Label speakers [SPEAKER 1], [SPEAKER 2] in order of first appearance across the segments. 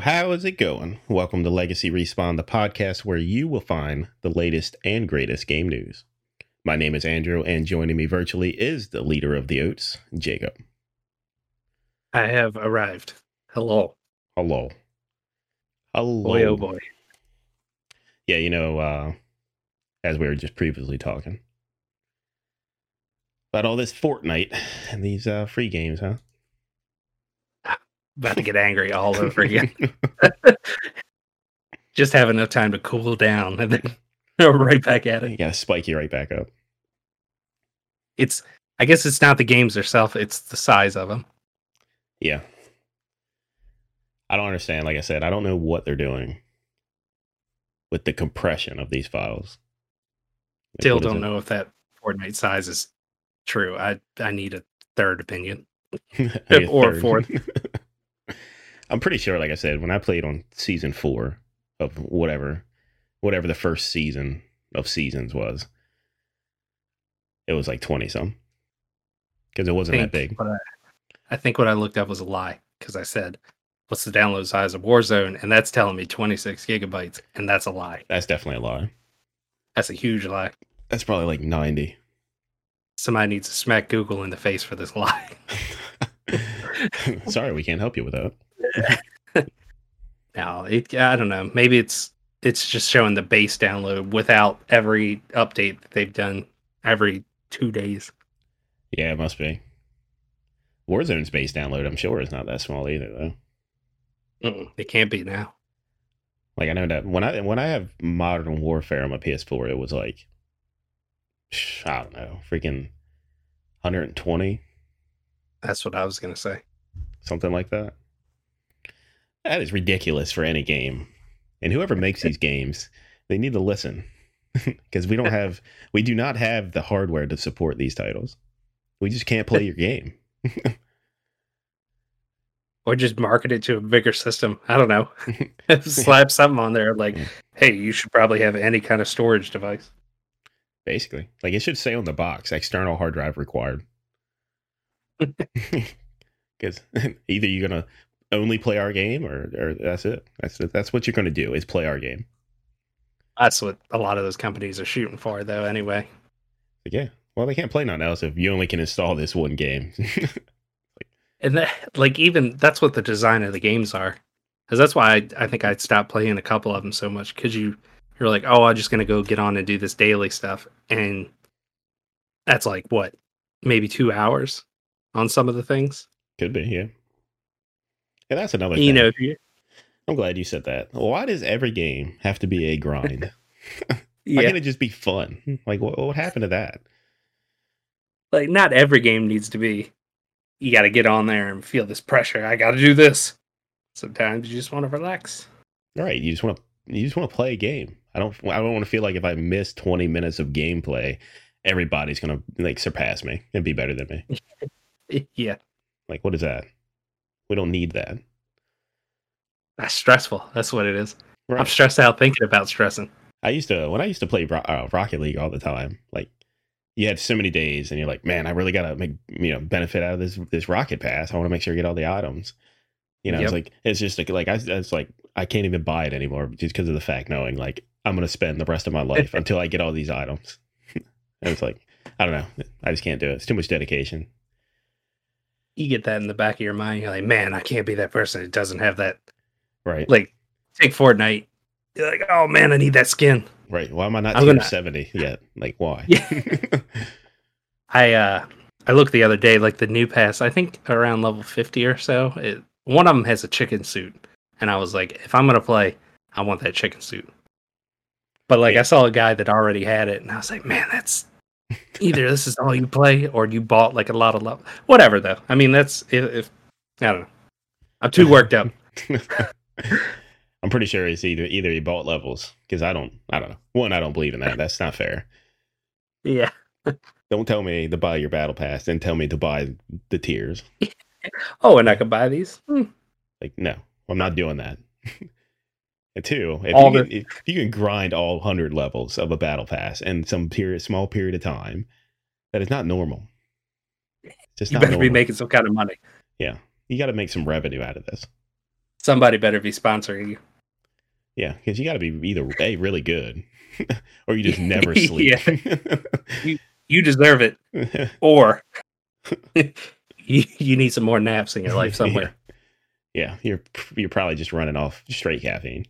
[SPEAKER 1] how is it going? Welcome to Legacy Respawn, the podcast where you will find the latest and greatest game news. My name is Andrew, and joining me virtually is the leader of the Oats, Jacob.
[SPEAKER 2] I have arrived. Hello.
[SPEAKER 1] Hello. Hello.
[SPEAKER 2] Boy, oh boy.
[SPEAKER 1] Yeah, you know, uh, as we were just previously talking about all this Fortnite and these uh, free games, huh?
[SPEAKER 2] About to get angry all over again. Just have enough time to cool down and then right back at it.
[SPEAKER 1] gotta spike you right back up.
[SPEAKER 2] It's, I guess it's not the games themselves, it's the size of them.
[SPEAKER 1] Yeah. I don't understand. Like I said, I don't know what they're doing with the compression of these files. Like,
[SPEAKER 2] Still don't know if that Fortnite size is true. I, I need a third opinion. Or
[SPEAKER 1] third.
[SPEAKER 2] fourth.
[SPEAKER 1] I'm pretty sure, like I said, when I played on season four of whatever, whatever the first season of seasons was, it was like 20 some. Because it wasn't that big.
[SPEAKER 2] I, I think what I looked up was a lie because I said, "What's the download size of Warzone?" and that's telling me 26 gigabytes, and that's a lie.
[SPEAKER 1] That's definitely a lie.
[SPEAKER 2] That's a huge lie.
[SPEAKER 1] That's probably like 90.
[SPEAKER 2] Somebody needs to smack Google in the face for this lie.
[SPEAKER 1] Sorry, we can't help you with that.
[SPEAKER 2] Now, it, I don't know. Maybe it's it's just showing the base download without every update that they've done every two days.
[SPEAKER 1] Yeah, it must be. Warzone's base download, I'm sure, is not that small either, though.
[SPEAKER 2] Mm-mm, it can't be now.
[SPEAKER 1] Like I know that when I when I have Modern Warfare on my PS4, it was like I don't know, freaking 120,
[SPEAKER 2] That's what I was gonna say.
[SPEAKER 1] something like that. That is ridiculous for any game. And whoever makes these games, they need to listen because we don't have we do not have the hardware to support these titles. We just can't play your game.
[SPEAKER 2] Or just market it to a bigger system. I don't know. Slap something on there like, hey, you should probably have any kind of storage device.
[SPEAKER 1] Basically, like it should say on the box, external hard drive required. Because either you're gonna only play our game, or or that's it. That's. That's what you're gonna do is play our game.
[SPEAKER 2] That's what a lot of those companies are shooting for, though. Anyway,
[SPEAKER 1] yeah. Well, they can't play nothing else if you only can install this one game.
[SPEAKER 2] and that, like even that's what the design of the games are, because that's why I, I think i stopped playing a couple of them so much because you you're like, oh, I'm just gonna go get on and do this daily stuff, and that's like what maybe two hours on some of the things.
[SPEAKER 1] Could be, yeah. And that's another
[SPEAKER 2] you
[SPEAKER 1] thing.
[SPEAKER 2] know, you
[SPEAKER 1] I'm glad you said that. Why does every game have to be a grind? Why
[SPEAKER 2] yeah,
[SPEAKER 1] can't it just be fun? Like, what, what happened to that?
[SPEAKER 2] like not every game needs to be. You got to get on there and feel this pressure. I got to do this. Sometimes you just want to relax.
[SPEAKER 1] All right, you just want to you just want to play a game. I don't I don't want to feel like if I miss 20 minutes of gameplay, everybody's gonna like surpass me and be better than me.
[SPEAKER 2] Yeah,
[SPEAKER 1] Like, what is that? We don't need that.
[SPEAKER 2] that's stressful. That's what it is. I'm stressed out thinking about stressing.
[SPEAKER 1] I used to when I used to play uh, Rocket League all the time. Like, you had so many days, and you're like, man, I really gotta make you know benefit out of this this Rocket Pass. I want to make sure I get all the items. You know, it's like it's just like like I it's like I can't even buy it anymore just because of the fact knowing like I'm gonna spend the rest of my life until I get all these items. and it's like I don't know, I just can't do it. It's too much dedication.
[SPEAKER 2] You get that in the back of your mind. You're like, man, I can't be that person that doesn't have that.
[SPEAKER 1] Right,
[SPEAKER 2] Like, take Fortnite. You're like, oh man, I need that skin.
[SPEAKER 1] right. Why am I not
[SPEAKER 2] I'm
[SPEAKER 1] tier
[SPEAKER 2] gonna-
[SPEAKER 1] seventy yet? Like, why?
[SPEAKER 2] Yeah. I uh I looked the other day, like the new pass. I think around level fifty or so. It, one of them has a chicken suit, and I was like, if I'm gonna play, I want that chicken suit. But like,
[SPEAKER 1] Yeah.
[SPEAKER 2] I saw a guy that already had it, and I was like, man, that's either this is all you play, or you bought like a lot of love. Whatever though. I mean, that's if, if I don't know. I'm too worked up.
[SPEAKER 1] I'm pretty sure it's either either he bought levels because I don't I don't know. One, I don't believe in that. That's not fair.
[SPEAKER 2] Yeah.
[SPEAKER 1] Don't tell me to buy your battle pass, and tell me to buy the tiers.
[SPEAKER 2] Oh, and I could buy these. Hmm.
[SPEAKER 1] Like, no, I'm not doing that. And two, if
[SPEAKER 2] All
[SPEAKER 1] you,
[SPEAKER 2] the-
[SPEAKER 1] can, if you can grind all hundred levels of a battle pass in some period, small period of time, that is not normal. It's just
[SPEAKER 2] You
[SPEAKER 1] not
[SPEAKER 2] better
[SPEAKER 1] normal.
[SPEAKER 2] be making some kind of money.
[SPEAKER 1] yeah, you got to make some revenue out of this.
[SPEAKER 2] Somebody better be sponsoring you.
[SPEAKER 1] Yeah, because you got to be either a really good, or you just never sleep.
[SPEAKER 2] You deserve it, or you, you need some more naps in your life somewhere.
[SPEAKER 1] yeah, you're you're probably just running off straight caffeine.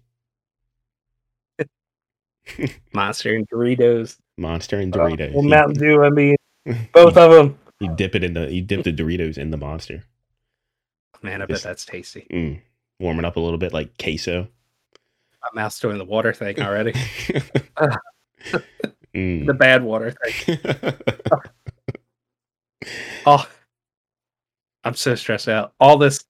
[SPEAKER 2] Monster and Doritos.
[SPEAKER 1] Monster and Doritos.
[SPEAKER 2] well, Mountain Dew. I mean, both of them.
[SPEAKER 1] You dip it in the you dip the Doritos in the Monster.
[SPEAKER 2] Man, I bet that's tasty.
[SPEAKER 1] Mm, warming up a little bit like queso.
[SPEAKER 2] My mouth's doing the water thing already.
[SPEAKER 1] mm.
[SPEAKER 2] The bad water thing. oh, I'm so stressed out. All this,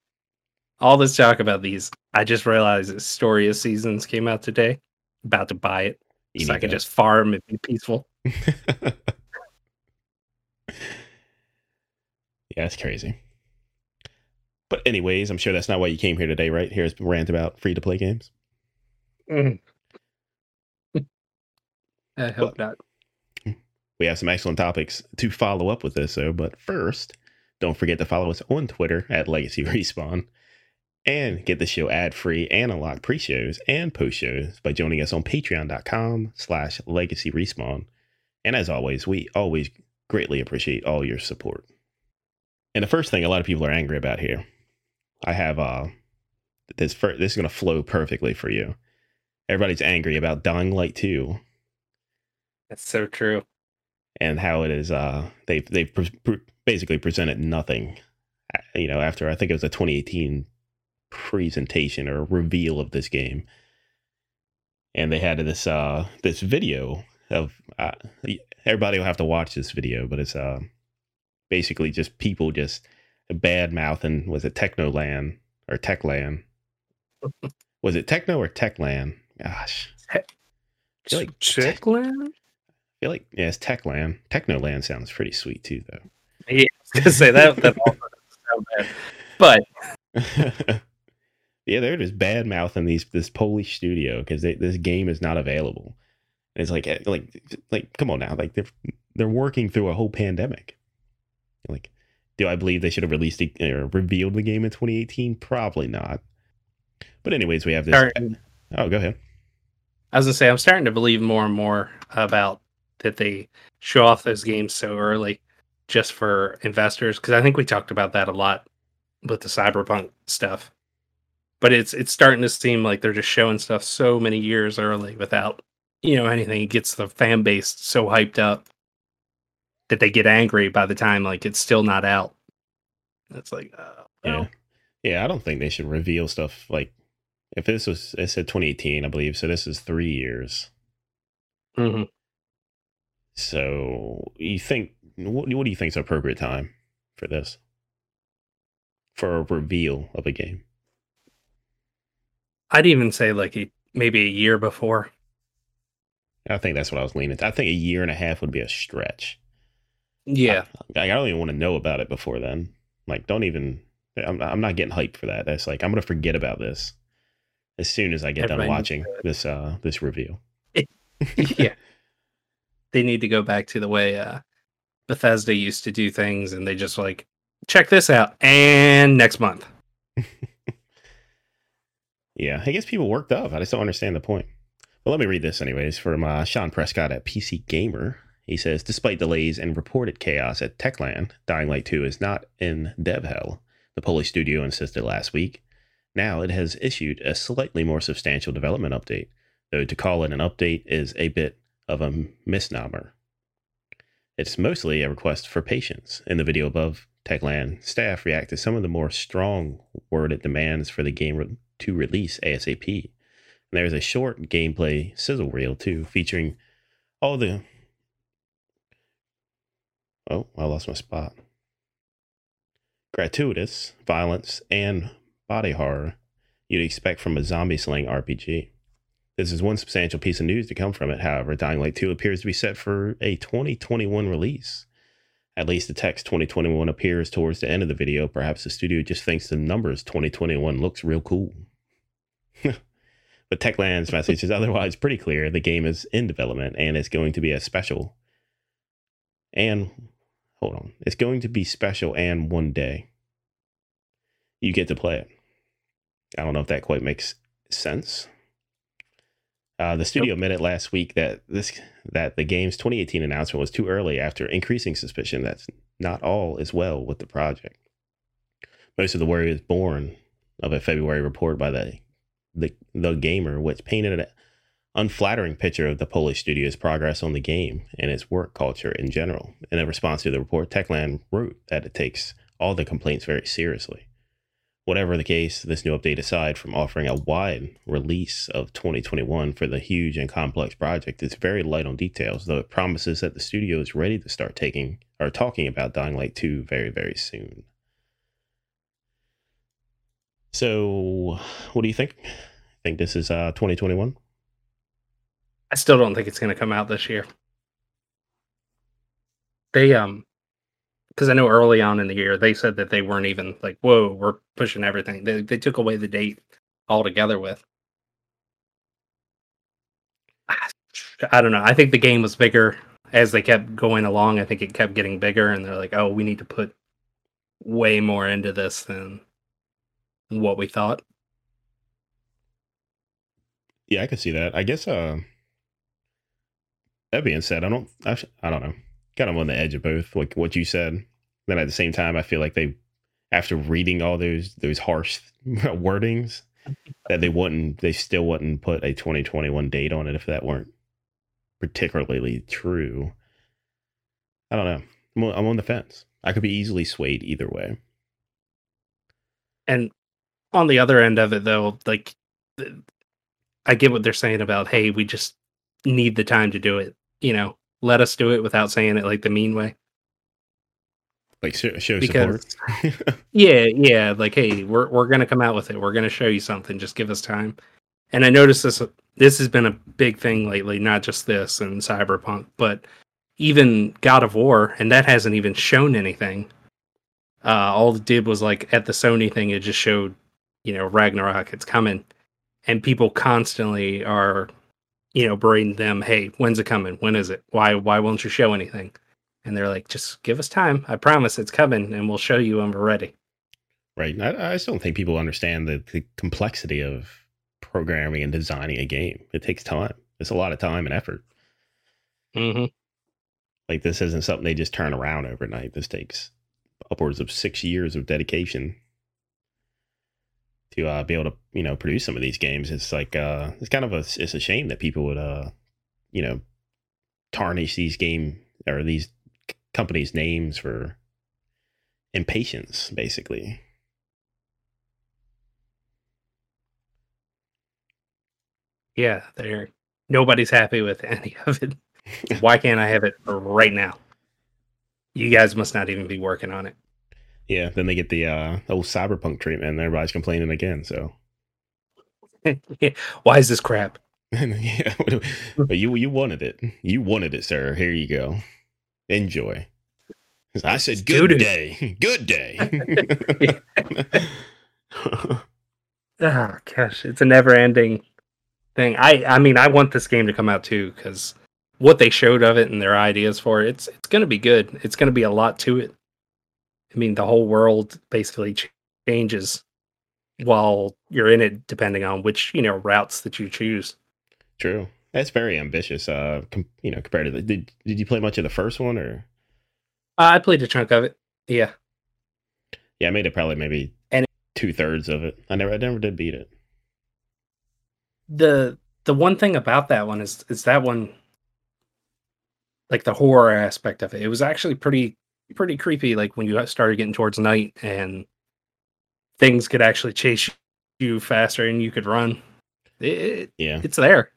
[SPEAKER 2] all this talk about these. I just realized that Story of Seasons came out today. About to buy it,
[SPEAKER 1] You
[SPEAKER 2] so I can
[SPEAKER 1] to-
[SPEAKER 2] just farm and be peaceful.
[SPEAKER 1] yeah, that's crazy. But anyways, I'm sure that's not why you came here today, right? Here's rant about free to play games. Mm-hmm.
[SPEAKER 2] I hope not.
[SPEAKER 1] We have some excellent topics to follow up with this, though. But first, don't forget to follow us on Twitter at Legacy Respawn and get the show ad free and unlock pre shows and post shows by joining us on patreon.com slash legacy respawn. And as always, we always greatly appreciate all your support. And the first thing a lot of people are angry about here, I have uh this fir- this is gonna flow perfectly for you. Everybody's angry about Dying Light 2
[SPEAKER 2] That's so true.
[SPEAKER 1] and how it is uh they've they've pre- pre- basically presented nothing uh, you know after i think it was a 2018 presentation or reveal of this game and they had this uh this video of uh, everybody will have to watch this video but it's uh basically just people just bad mouthing was it technoland or techland was it techno or techland gosh feel like
[SPEAKER 2] Chickland?
[SPEAKER 1] I feel like yeah, it's Techland. Technoland sounds pretty sweet too, though.
[SPEAKER 2] Yeah, I was gonna say that. That also doesn't bad. But
[SPEAKER 1] yeah, they're just bad mouthing these this Polish studio because this game is not available. And it's like eh, like like come on now, like they're they're working through a whole pandemic. Like, do I believe they should have released it or revealed the game in 2018? Probably not. But anyways, we have this.
[SPEAKER 2] starting-
[SPEAKER 1] Oh, go ahead.
[SPEAKER 2] I was gonna say I'm starting to believe more and more about that they show off those games so early just for investors because I think we talked about that a lot with the cyberpunk stuff. But it's it's starting to seem like they're just showing stuff so many years early without you know anything. It gets the fan base so hyped up that they get angry by the time like it's still not out. It's like uh,
[SPEAKER 1] Yeah.
[SPEAKER 2] well,
[SPEAKER 1] Yeah, I don't think they should reveal stuff like if this was it said 2018, I believe. So this is three years.
[SPEAKER 2] mhm.
[SPEAKER 1] So you think what, what do you think is appropriate time for this? For a reveal of a game.
[SPEAKER 2] I'd even say like a, maybe a year before.
[SPEAKER 1] I think that's what I was leaning. I think a year and a half would be a stretch.
[SPEAKER 2] Yeah,
[SPEAKER 1] I, I don't even want to know about it before then. Like, don't even. I'm, I'm not getting hyped for that. That's like I'm gonna forget about this as soon as I get done
[SPEAKER 2] Everybody needs
[SPEAKER 1] watching this uh this review.
[SPEAKER 2] yeah. They need to go back to the way uh Bethesda used to do things and they just like check this out and next month.
[SPEAKER 1] Yeah, I guess people worked up. I just don't understand the point. Well, let me read this anyways from uh, Shaun Prescott at PC Gamer. He says, despite delays and reported chaos at Techland, Dying Light 2 is not in dev hell. The Polish studio insisted last week. Now it has issued a slightly more substantial development update, though to call it an update is a bit of a misnomer. It's mostly a request for patience. In the video above, Techland staff react to some of the more strong worded demands for the game to release ASAP. And there's a short gameplay sizzle reel too, featuring all the. Oh, I lost my spot. Gratuitous violence and body horror you'd expect from a zombie slaying RPG. This is one substantial piece of news to come from it. However, Dying Light 2 appears to be set for a 2021 release. At least the text 2021 appears towards the end of the video. Perhaps the studio just thinks the numbers 2021 looks real cool. But Techland's message is otherwise pretty clear. The game is in development and it's going to be a special. And hold on, it's going to be special and one day you get to play it. I don't know if that quite makes sense. Uh, the studio admitted last week that this that the game's 2018 announcement was too early after increasing suspicion that not all is well with the project. Most of the worry is born of a February report by the the, the gamer, which painted an unflattering picture of the Polish studio's progress on the game and its work culture in general. In a response to the report, Techland wrote that it takes all the complaints very seriously. Whatever the case, this new update, aside from offering a wide release of 2021 for the huge and complex project, is very light on details, though it promises that the studio is ready to start taking or talking about Dying Light 2 very, very soon. So, what do you think? I think this is uh 2021?
[SPEAKER 2] I still don't think it's going to come out this year. They um because I know early on in the year they said that they weren't even like, "Whoa, we're pushing everything." They they took away the date altogether with. I don't know. I think the game was bigger as they kept going along. I think it kept getting bigger, and they're like, "Oh, we need to put way more into this than what we thought."
[SPEAKER 1] Yeah, I could see that. I guess. Uh, that being said, I don't. I, I don't know. Kind of on the edge of both, like what you said then at the same time, I feel like they, after reading all those those harsh wordings, that they wouldn't, they still wouldn't put a 2021 date on it if that weren't particularly true. I don't know. I'm, I'm on the fence. I could be easily swayed either way.
[SPEAKER 2] And on the other end of it, though, like I get what they're saying about, hey, we just need the time to do it. You know, let us do it without saying it like the mean way
[SPEAKER 1] like show, show because, support.
[SPEAKER 2] yeah, yeah, like hey, we're we're gonna come out with it. We're gonna show you something. Just give us time. And I noticed this this has been a big thing lately, not just this and Cyberpunk, but even God of War, and that hasn't even shown anything. Uh, all it did was like at the Sony thing, it just showed, you know, Ragnarok, it's coming, and people constantly are, you know, berating them. Hey, when's it coming? When is it? Why why won't you show anything? and they're like, just give us time. I promise it's coming, and we'll show you when we're ready.
[SPEAKER 1] Right. I, I still don't think people understand the, the complexity of programming and designing a game. It takes time. It's a lot of time and effort.
[SPEAKER 2] Mm-hmm.
[SPEAKER 1] Like this isn't something they just turn around overnight. This takes upwards of six years of dedication to uh, be able to you know produce some of these games. It's like uh, it's kind of a it's a shame that people would uh, you know tarnish these game or these companies' names for impatience, basically.
[SPEAKER 2] Yeah, they're nobody's happy with any of it. Why can't I have it right now? You guys must not even be working on it.
[SPEAKER 1] Yeah, then they get the uh, old cyberpunk treatment, and everybody's complaining again. So,
[SPEAKER 2] why is this crap?
[SPEAKER 1] yeah, but you you wanted it. You wanted it, sir. Here you go. Enjoy. I said, good day. Good day.
[SPEAKER 2] oh, gosh. It's a never ending thing. I, I mean, I want this game to come out too because what they showed of it and their ideas for it, it's, it's going to be good. It's going to be a lot to it. I mean, the whole world basically changes while you're in it, depending on which, you know, routes that you choose.
[SPEAKER 1] True. That's very ambitious. Uh, com- you know, compared to the did did you play much of the first one or?
[SPEAKER 2] Uh, I played a chunk of it. Yeah.
[SPEAKER 1] Yeah, I made it probably maybe and two thirds of it. I never, I never did beat it.
[SPEAKER 2] The the one thing about that one is is that one, like the horror aspect of it. It was actually pretty pretty creepy. Like when you started getting towards night and things could actually chase you faster and you could run. It,
[SPEAKER 1] yeah,
[SPEAKER 2] it's there.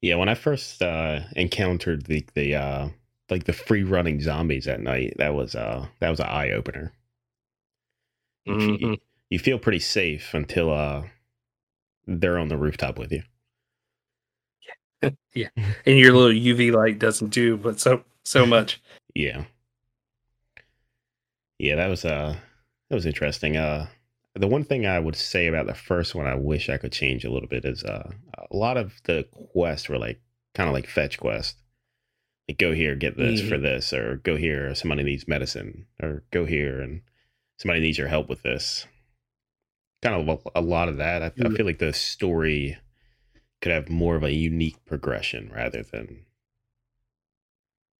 [SPEAKER 1] Yeah, when I first uh, encountered the the uh, like the free running zombies at night, that was uh that was an eye opener. Mm-hmm. You, you, feel pretty safe until uh they're on the rooftop with you.
[SPEAKER 2] Yeah, yeah, and your little UV light doesn't do but so so much.
[SPEAKER 1] yeah, yeah, that was uh that was interesting. Uh, the one thing I would say about the first one, I wish I could change a little bit, is uh, a lot of the quests were like kind of like fetch quests. Like go here, get this mm-hmm. for this, or go here, somebody needs medicine, or go here and somebody needs your help with this. kind of a, a lot of that. I, I
[SPEAKER 2] Mm.
[SPEAKER 1] feel like the story could have more of a unique progression rather than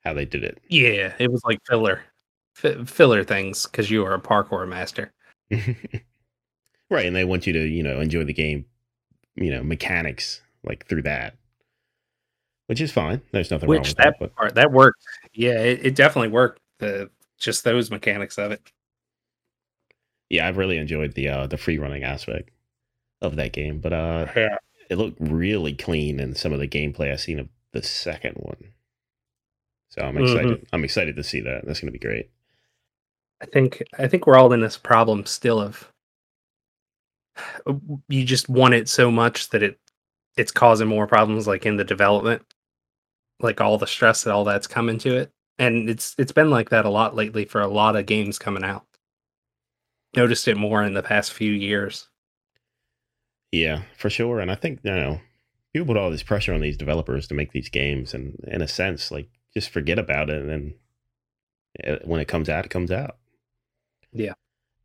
[SPEAKER 1] how they did it.
[SPEAKER 2] Yeah, it was like filler, F- filler things because you are a parkour master.
[SPEAKER 1] right, and they want you to, you know, enjoy the game, you know, mechanics like through that, which is fine. There's nothing wrong with
[SPEAKER 2] that
[SPEAKER 1] that.
[SPEAKER 2] Part that worked. Yeah, it, it definitely worked. The just those mechanics of it.
[SPEAKER 1] yeah, I've really enjoyed the uh the free running aspect of that game. But uh
[SPEAKER 2] Yeah.
[SPEAKER 1] it looked really clean in some of the gameplay I've seen of the second one. So I'm
[SPEAKER 2] Mhm.
[SPEAKER 1] excited. I'm excited to see that. That's gonna be great.
[SPEAKER 2] I think I think we're all in this problem still of you just want it so much that it it's causing more problems like in the development like all the stress that all that's coming to it and it's it's been like that a lot lately for a lot of games coming out noticed it more in the past few years
[SPEAKER 1] Yeah, for sure. And I think you know people put all this pressure on these developers to make these games, and in a sense, like just forget about it, and then uh, when it comes out, it comes out.
[SPEAKER 2] Yeah.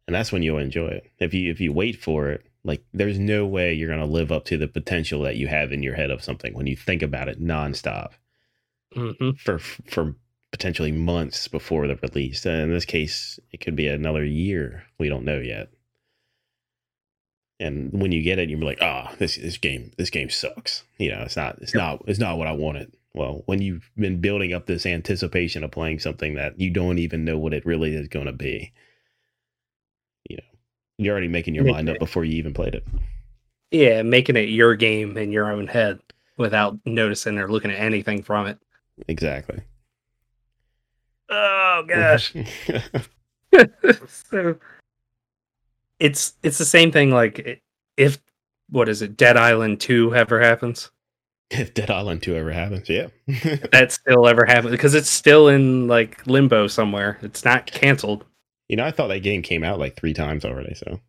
[SPEAKER 1] and that's when you'll enjoy it. If you if you wait for it, like there's no way you're gonna live up to the potential that you have in your head of something when you think about it nonstop
[SPEAKER 2] hmm
[SPEAKER 1] for for potentially months before the release. And in this case, it could be another year. We don't know yet. And when you get it, you're like, "Ah, this this game this game sucks." You know, it's not it's
[SPEAKER 2] Yep.
[SPEAKER 1] not it's not what I wanted. Well, when you've been building up this anticipation of playing something that you don't even know what it really is going to be, you're already making your mind up
[SPEAKER 2] it-
[SPEAKER 1] before you even played it.
[SPEAKER 2] yeah making it your game in your own head without noticing or looking at anything from it
[SPEAKER 1] Exactly.
[SPEAKER 2] oh gosh. so it's it's the same thing like if what is it dead island 2 ever happens
[SPEAKER 1] if Dead Island 2 ever happens, yeah.
[SPEAKER 2] that still ever happens because it's still in like limbo somewhere it's not canceled
[SPEAKER 1] you know, I thought that game came out like three times already, so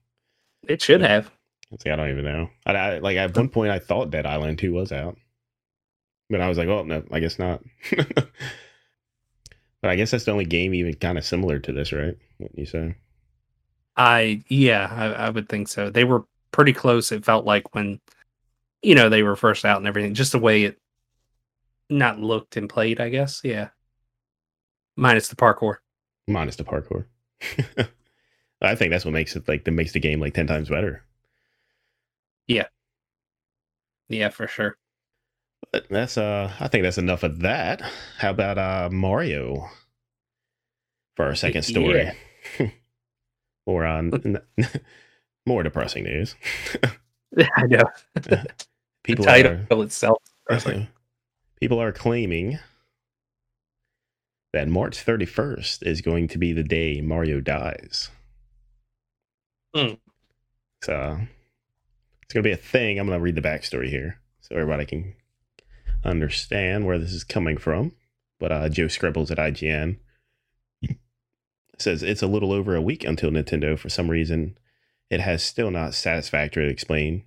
[SPEAKER 2] it should have
[SPEAKER 1] like, I don't even know. I, I like at one point I thought Dead Island Two was out, but I was like, oh no, I guess not. but I guess that's the only game even kind of similar to this, right? What you say?
[SPEAKER 2] i yeah I, I would think so they were pretty close it felt like when you know they were first out and everything just the way it not looked and played i guess yeah minus the parkour
[SPEAKER 1] Minus the parkour. I think that's what makes it like that makes the game like ten times better.
[SPEAKER 2] yeah Yeah, for sure
[SPEAKER 1] But that's uh, I think that's enough of that. How about uh Mario for our second story? or on more depressing news.
[SPEAKER 2] i know
[SPEAKER 1] People
[SPEAKER 2] the title
[SPEAKER 1] are
[SPEAKER 2] itself
[SPEAKER 1] People are claiming that March 31st is going to be the day Mario dies.
[SPEAKER 2] Hmm.
[SPEAKER 1] So it's going to be a thing. I'm going to read the backstory here so everybody can understand where this is coming from. But uh, Joe Skrebels at IGN says it's a little over a week until Nintendo, for some reason, it has still not satisfactorily explained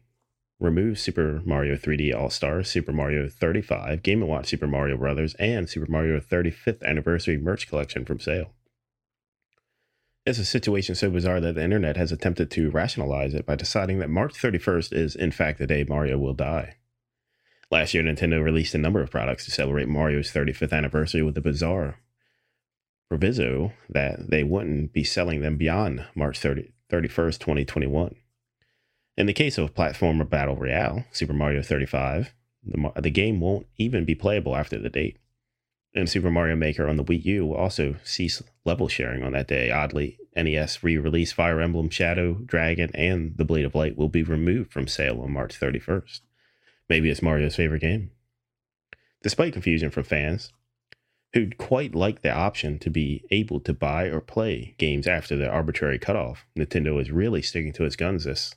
[SPEAKER 1] remove Super Mario 3D All Stars, Super Mario 35, Game & Watch Super Mario Brothers, and Super Mario 35th Anniversary merch collection from sale. It's a situation so bizarre that the internet has attempted to rationalize it by deciding that March 31st is, in fact, the day Mario will die. Last year, Nintendo released a number of products to celebrate Mario's 35th anniversary with a bizarre proviso that they wouldn't be selling them beyond March 30, 31st, 2021. In the case of platformer Battle Royale, Super Mario 35, the, the game won't even be playable after the date. And Super Mario Maker on the Wii U will also cease level sharing on that day. Oddly, NES re release Fire Emblem Shadow, Dragon, and The Blade of Light will be removed from sale on March 31st. Maybe it's Mario's favorite game. Despite confusion from fans, who'd quite like the option to be able to buy or play games after the arbitrary cutoff, Nintendo is really sticking to its guns this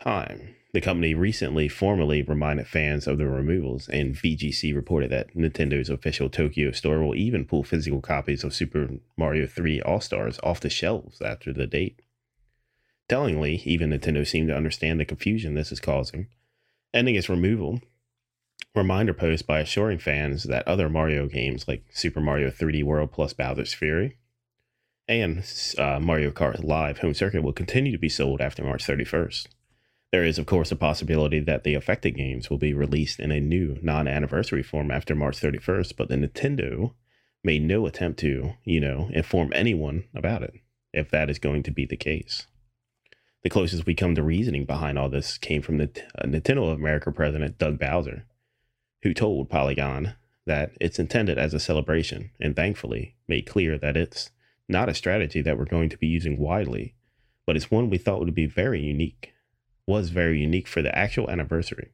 [SPEAKER 1] time. The company recently formally reminded fans of the removals, and VGC reported that Nintendo's official Tokyo store will even pull physical copies of Super Mario 3 All Stars off the shelves after the date. Tellingly, even Nintendo seemed to understand the confusion this is causing, ending its removal reminder post by assuring fans that other Mario games like Super Mario 3D World plus Bowser's Fury And uh, Mario Kart Live Home Circuit will continue to be sold after March 31st. There is, of course, a possibility that the affected games will be released in a new non anniversary form after March 31st, but the Nintendo made no attempt to, you know, inform anyone about it, if that is going to be the case. The closest we come to reasoning behind all this came from the uh, Nintendo of America president Doug Bowser, who told Polygon that it's intended as a celebration and thankfully made clear that it's not a strategy that we're going to be using widely, but it's one we thought would be very unique, was very unique for the actual anniversary.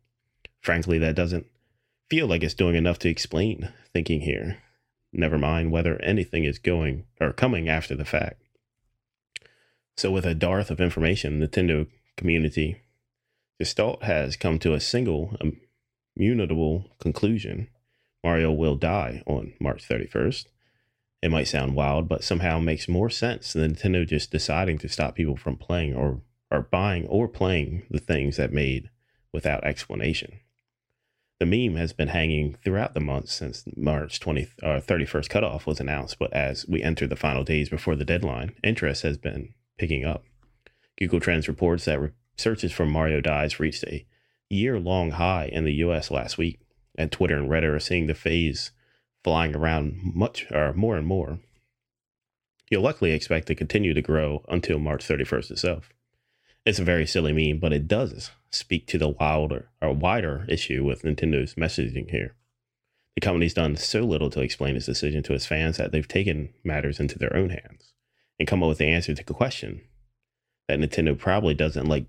[SPEAKER 1] Frankly, that doesn't feel like it's doing enough to explain thinking here, never mind whether anything is going or coming after the fact. So, with a dearth of information, Nintendo community Gestalt has come to a single immutable conclusion Mario will die on March 31st. It might sound wild, but somehow makes more sense than Nintendo just deciding to stop people from playing or, or buying or playing the things that made without explanation. The meme has been hanging throughout the month since March 20, uh, 31st cutoff was announced, but as we enter the final days before the deadline, interest has been picking up. Google Trends reports that searches for Mario Dies reached a year long high in the US last week, and Twitter and Reddit are seeing the phase flying around much or more and more. You'll likely expect to continue to grow until March 31st itself. It's a very silly meme, but it does speak to the wilder or wider issue with Nintendo's messaging here. The company's done so little to explain its decision to its fans that they've taken matters into their own hands and come up with the answer to the question that Nintendo probably doesn't like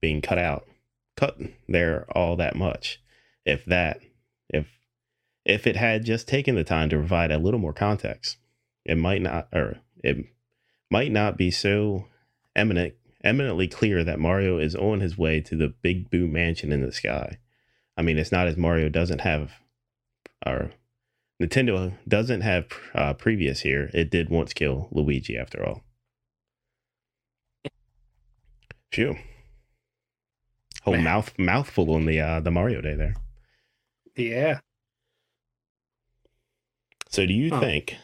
[SPEAKER 1] being cut out, cut there all that much. If that, if if it had just taken the time to provide a little more context, it might not, or it might not be so eminent, eminently clear that Mario is on his way to the Big Boo Mansion in the sky. I mean, it's not as Mario doesn't have, or Nintendo doesn't have uh, previous here. It did once kill Luigi, after all. Phew. Whole Man. mouth mouthful on the uh, the Mario Day there.
[SPEAKER 2] Yeah.
[SPEAKER 1] So, do you huh. think?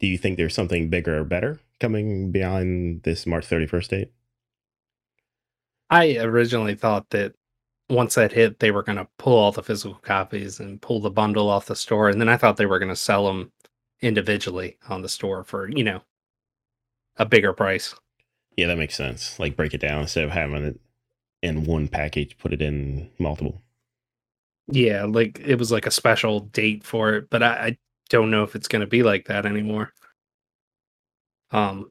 [SPEAKER 1] Do you think there's something bigger or better coming beyond this March 31st date?
[SPEAKER 2] I originally thought that once that hit, they were going to pull all the physical copies and pull the bundle off the store. And then I thought they were going to sell them individually on the store for, you know, a bigger price.
[SPEAKER 1] Yeah, that makes sense. Like break it down instead of having it in one package, put it in multiple.
[SPEAKER 2] Yeah, like it was like a special date for it, but I, I don't know if it's going to be like that anymore. Um,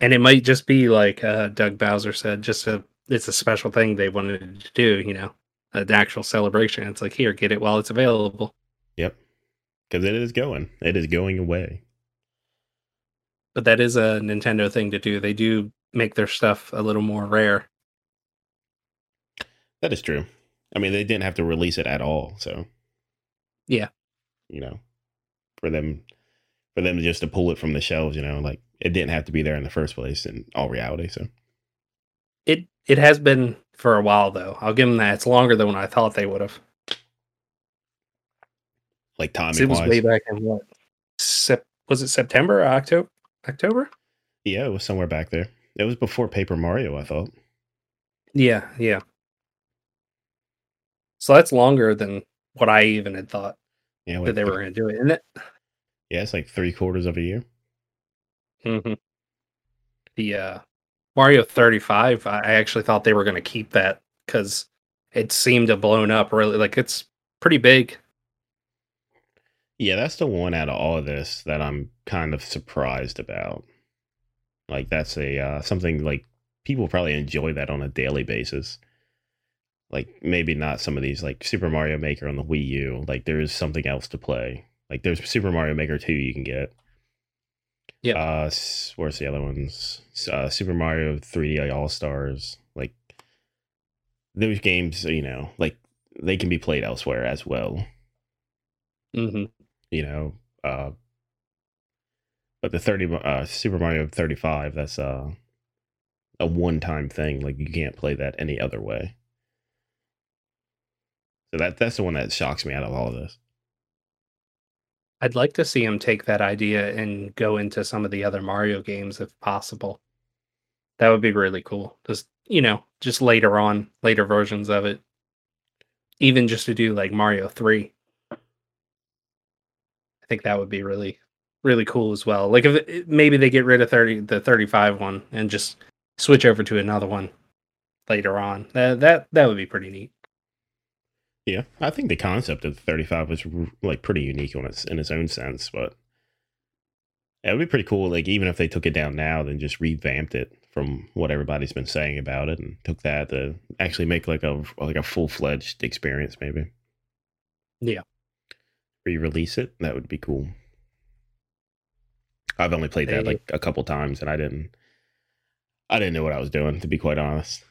[SPEAKER 2] and it might just be like uh, Doug Bowser said, just a it's a special thing they wanted to do, you know, an actual celebration. It's like, here, get it while it's available.
[SPEAKER 1] Yep. Because it is going, it is going away.
[SPEAKER 2] But that is a Nintendo thing to do. They do make their stuff a little more rare.
[SPEAKER 1] That is true. I mean, they didn't have to release it at all. So,
[SPEAKER 2] yeah.
[SPEAKER 1] You know, for them, for them just to pull it from the shelves, you know, like it didn't have to be there in the first place in all reality. So,
[SPEAKER 2] it it has been for a while though. I'll give them that. It's longer than what I thought they would have.
[SPEAKER 1] Like timing it was
[SPEAKER 2] way back in what? Sep- was it September or October? October?
[SPEAKER 1] Yeah, it was somewhere back there. It was before Paper Mario, I thought.
[SPEAKER 2] Yeah, yeah. So that's longer than what I even had thought. Yeah, that they were going to do it, isn't it?
[SPEAKER 1] Yeah, it's like three quarters of a year.
[SPEAKER 2] Mm-hmm. The uh, Mario 35, I actually thought they were going to keep that because it seemed to blown up really. Like it's pretty big.
[SPEAKER 1] Yeah, that's the one out of all of this that I'm kind of surprised about. Like that's a uh, something like people probably enjoy that on a daily basis. Like maybe not some of these like Super Mario Maker on the Wii U. Like there is something else to play. Like there's Super Mario Maker 2 you can get.
[SPEAKER 2] Yeah.
[SPEAKER 1] Uh, where's the other ones? Uh, Super Mario 3D All Stars. Like those games, you know, like they can be played elsewhere as well.
[SPEAKER 2] Mm-hmm.
[SPEAKER 1] You know, uh, but the 30 uh, Super Mario 35, that's uh, a one-time thing. Like you can't play that any other way. So that that's the one that shocks me out of all of this.
[SPEAKER 2] I'd like to see him take that idea and go into some of the other Mario games if possible. That would be really cool. Just you know, just later on, later versions of it. Even just to do like Mario 3. I think that would be really really cool as well. Like if eh, maybe they get rid of 30 the 35 one and just switch over to another one later on. That that that would be pretty neat.
[SPEAKER 1] Yeah, I think the concept of 35 was like pretty unique on its in its own sense, but it would be pretty cool. Like even if they took it down now, then just revamped it from what everybody's been saying about it, and took that to actually make like a like a full fledged experience, maybe.
[SPEAKER 2] Yeah.
[SPEAKER 1] Re-release it. That would be cool. I've only played that like a couple times, and I didn't. I didn't know what I was doing, to be quite honest.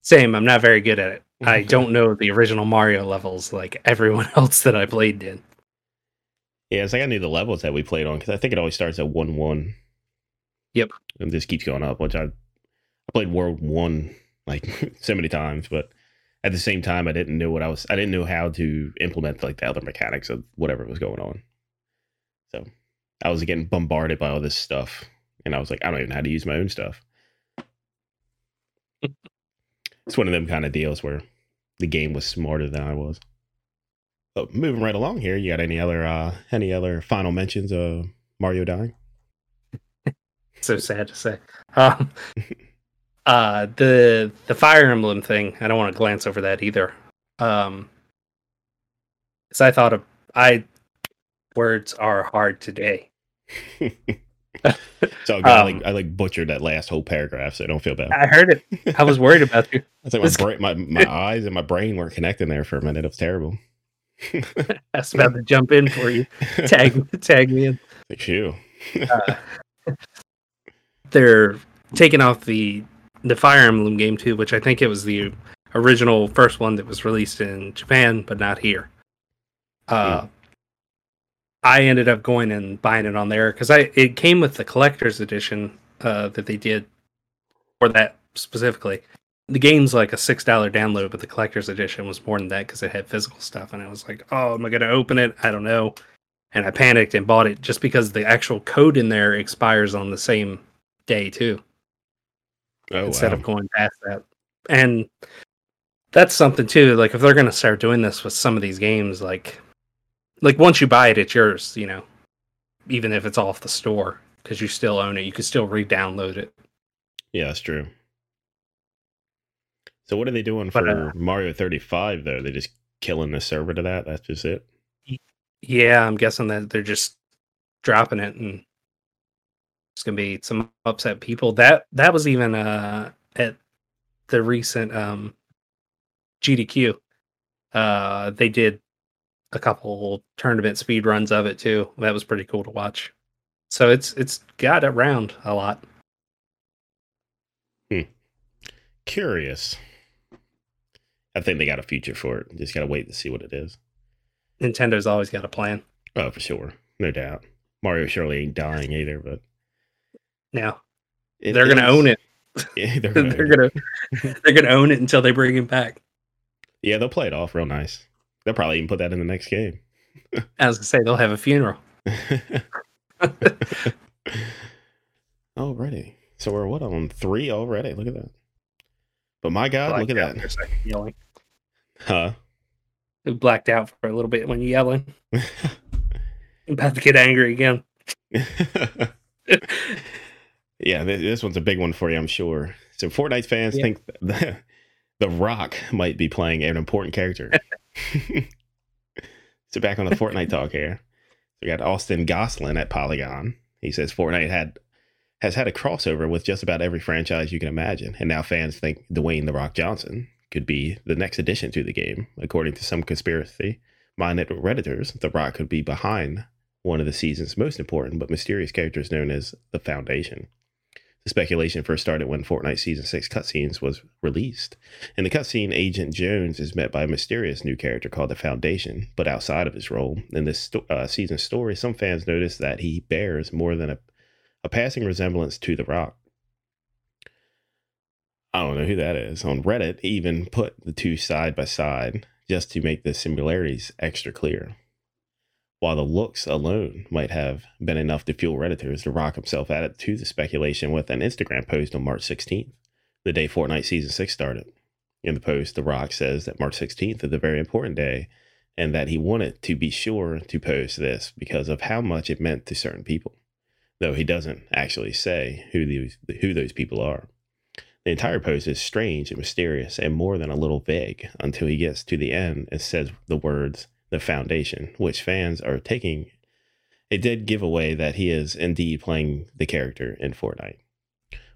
[SPEAKER 2] Same. I'm not very good at it. I mm-hmm. don't know the original Mario levels like everyone else that I played did.
[SPEAKER 1] Yeah, it's like I knew the levels that we played on because I think it always starts at one one.
[SPEAKER 2] Yep.
[SPEAKER 1] And just keeps going up, which I I played World One like so many times, but at the same time, I didn't know what I was. I didn't know how to implement like the other mechanics of whatever was going on. So I was getting bombarded by all this stuff, and I was like, I don't even know how to use my own stuff. it's one of them kind of deals where the game was smarter than I was. But moving right along here, you got any other uh any other final mentions of Mario dying?
[SPEAKER 2] so sad to say. Um, uh the the Fire Emblem thing, I don't want to glance over that either. Um because I thought of I words are hard today.
[SPEAKER 1] so um, I like I like butchered that last whole paragraph, so I don't feel bad.
[SPEAKER 2] I heard it. I was worried about you.
[SPEAKER 1] I like my, bra- my my eyes and my brain weren't connecting there for a minute. It was terrible.
[SPEAKER 2] I was about to jump in for you. Tag tag me in.
[SPEAKER 1] Like you.
[SPEAKER 2] uh, they're taking off the the Fire Emblem game too, which I think it was the original first one that was released in Japan, but not here. Uh, I ended up going and buying it on there because I it came with the collector's edition uh, that they did for that specifically. The game's like a six dollar download, but the collector's edition was more than that because it had physical stuff. And I was like, "Oh, am I going to open it? I don't know." And I panicked and bought it just because the actual code in there expires on the same day too. Oh, instead wow. of going past that, and that's something too. Like if they're going to start doing this with some of these games, like like once you buy it, it's yours. You know, even if it's off the store because you still own it, you can still re-download it.
[SPEAKER 1] Yeah, that's true. So what are they doing for uh, Mario 35 though? They're just killing the server to that. That's just it.
[SPEAKER 2] Yeah, I'm guessing that they're just dropping it and it's gonna be some upset people. That that was even uh at the recent um GDQ. Uh they did a couple tournament speed runs of it too. That was pretty cool to watch. So it's it's got around a lot.
[SPEAKER 1] Hmm. Curious. I think they got a future for it. Just gotta wait to see what it is.
[SPEAKER 2] Nintendo's always got a plan.
[SPEAKER 1] Oh, for sure, no doubt. Mario surely ain't dying either, but
[SPEAKER 2] now they're gonna own it. Yeah, they're gonna they're gonna, they're gonna own it until they bring him back.
[SPEAKER 1] Yeah, they'll play it off real nice. They'll probably even put that in the next game.
[SPEAKER 2] I was gonna say they'll have a funeral.
[SPEAKER 1] already. So we're what on three already? Look at that. But my God, blacked look at that.
[SPEAKER 2] Second, yelling.
[SPEAKER 1] Huh?
[SPEAKER 2] It blacked out for a little bit when you're yelling. I'm about to get angry again.
[SPEAKER 1] yeah, this one's a big one for you, I'm sure. So Fortnite fans yeah. think the, the Rock might be playing an important character. So back on the Fortnite talk here. We got Austin Goslin at Polygon. He says Fortnite had has had a crossover with just about every franchise you can imagine, and now fans think Dwayne the Rock Johnson could be the next addition to the game. According to some conspiracy minded redditors, the Rock could be behind one of the season's most important but mysterious characters known as the Foundation. The speculation first started when Fortnite Season 6 cutscenes was released. In the cutscene, Agent Jones is met by a mysterious new character called the Foundation, but outside of his role. In this sto- uh, story, some fans notice that he bears more than a, a passing resemblance to The Rock. I don't know who that is. On Reddit, even put the two side by side just to make the similarities extra clear. While the looks alone might have been enough to fuel Redditors, The Rock himself added to the speculation with an Instagram post on March 16th, the day Fortnite Season 6 started. In the post, The Rock says that March 16th is a very important day and that he wanted to be sure to post this because of how much it meant to certain people, though he doesn't actually say who who those people are. The entire post is strange and mysterious and more than a little vague until he gets to the end and says the words the foundation, which fans are taking it did give away that he is indeed playing the character in Fortnite.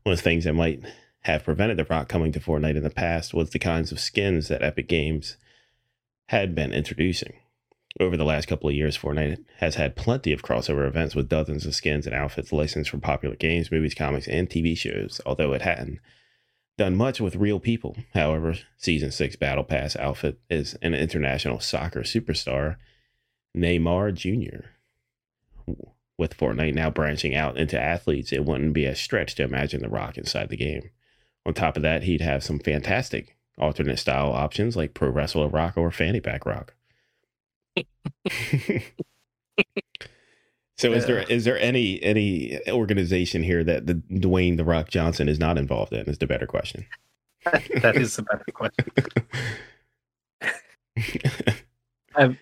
[SPEAKER 1] One of the things that might have prevented The Rock coming to Fortnite in the past was the kinds of skins that Epic Games had been introducing. Over the last couple of years, Fortnite has had plenty of crossover events with dozens of skins and outfits licensed from popular games, movies, comics, and TV shows, although it hadn't done much with real people. However, Season 6 Battle Pass outfit is an international soccer superstar, Neymar Jr. With Fortnite now branching out into athletes, it wouldn't be a stretch to imagine The Rock inside the game. On top of that, he'd have some fantastic alternate style options like Pro Wrestler Rock or Fanny Pack Rock. so is there is there any any organization here that the Dwayne the Rock Johnson is not involved in? Is the better question.
[SPEAKER 2] that is the better question. um,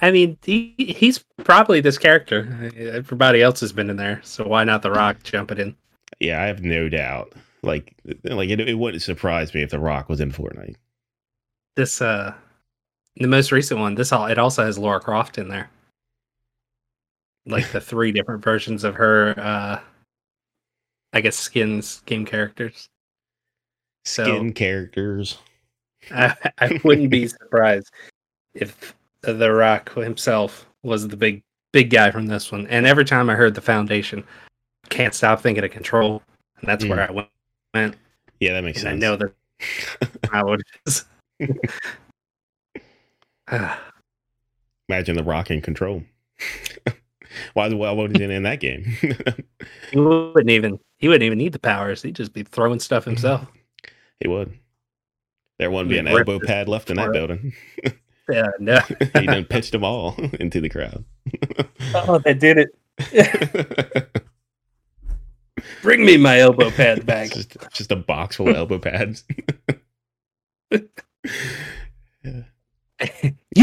[SPEAKER 2] I mean, he, he's probably this character. Everybody else has been in there, so why not The Rock jumping in?
[SPEAKER 1] Yeah, I have no doubt. Like, like it, it wouldn't surprise me if The Rock was in Fortnite.
[SPEAKER 2] This, uh, the most recent one, this all it also has Lara Croft in there like the three different versions of her uh I guess skins game characters.
[SPEAKER 1] So Skin characters.
[SPEAKER 2] I, I wouldn't be surprised if The Rock himself was the big big guy from this one. And every time I heard the foundation, can't stop thinking of control. And that's mm. where I went.
[SPEAKER 1] Yeah, that makes
[SPEAKER 2] and
[SPEAKER 1] sense.
[SPEAKER 2] I know that how it is.
[SPEAKER 1] Imagine the rock in control. Why why wasn't he in that game?
[SPEAKER 2] he wouldn't even he wouldn't even need the powers. He'd just be throwing stuff himself.
[SPEAKER 1] He would. There wouldn't be an elbow pad left in that building.
[SPEAKER 2] yeah, no.
[SPEAKER 1] he done pitched them all into the crowd.
[SPEAKER 2] oh, they did it. Bring me my elbow pad back.
[SPEAKER 1] Just, just, a box full of elbow pads.
[SPEAKER 2] you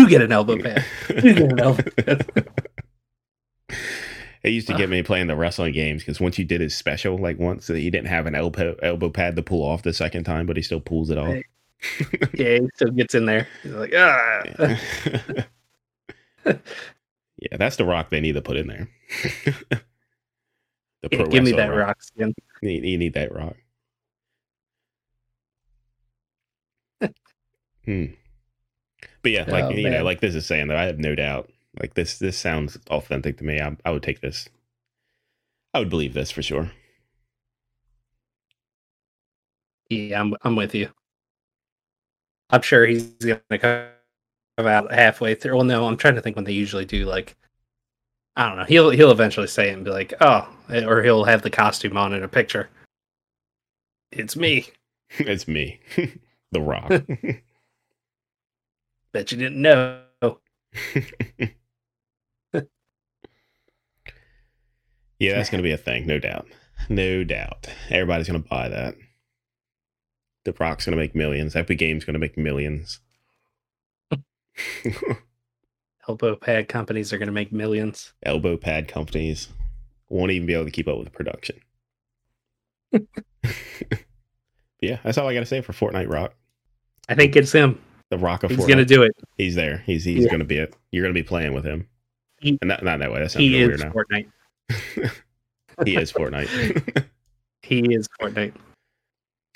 [SPEAKER 2] get an elbow pad. You get an elbow pad.
[SPEAKER 1] It used to get me playing the wrestling games because once you did his special, like once he didn't have an elbow elbow pad to pull off the second time, but he still pulls it off.
[SPEAKER 2] yeah, he still gets in there. He's like, ah.
[SPEAKER 1] Yeah. yeah, that's the rock they need to put in there.
[SPEAKER 2] the yeah, give me that rock, rock skin.
[SPEAKER 1] You, you need that rock. hmm. But yeah, like oh, you man. know, like this is saying that I have no doubt like this, this sounds authentic to me. I, I would take this. I would believe this for sure.
[SPEAKER 2] Yeah, I'm I'm with you. I'm sure he's gonna come out halfway through. Well, no, I'm trying to think when they usually do. Like, I don't know. He'll he'll eventually say it and be like, "Oh," or he'll have the costume on in a picture. It's me.
[SPEAKER 1] it's me, The Rock.
[SPEAKER 2] Bet you didn't know.
[SPEAKER 1] Yeah, that's going to be a thing, no doubt. No doubt. Everybody's going to buy that. The Rock's going to make millions. Epic Games going to make millions.
[SPEAKER 2] Elbow pad companies are going to make millions.
[SPEAKER 1] Elbow pad companies won't even be able to keep up with the production. yeah, that's all I got to say for Fortnite Rock.
[SPEAKER 2] I think it's him.
[SPEAKER 1] The Rock of
[SPEAKER 2] He's
[SPEAKER 1] going
[SPEAKER 2] to do it.
[SPEAKER 1] He's there. He's he's yeah. going to be it. You're going to be playing with him. He, and not, not that way. That sounds
[SPEAKER 2] he
[SPEAKER 1] weird is
[SPEAKER 2] now. Fortnite.
[SPEAKER 1] he is Fortnite.
[SPEAKER 2] he is Fortnite.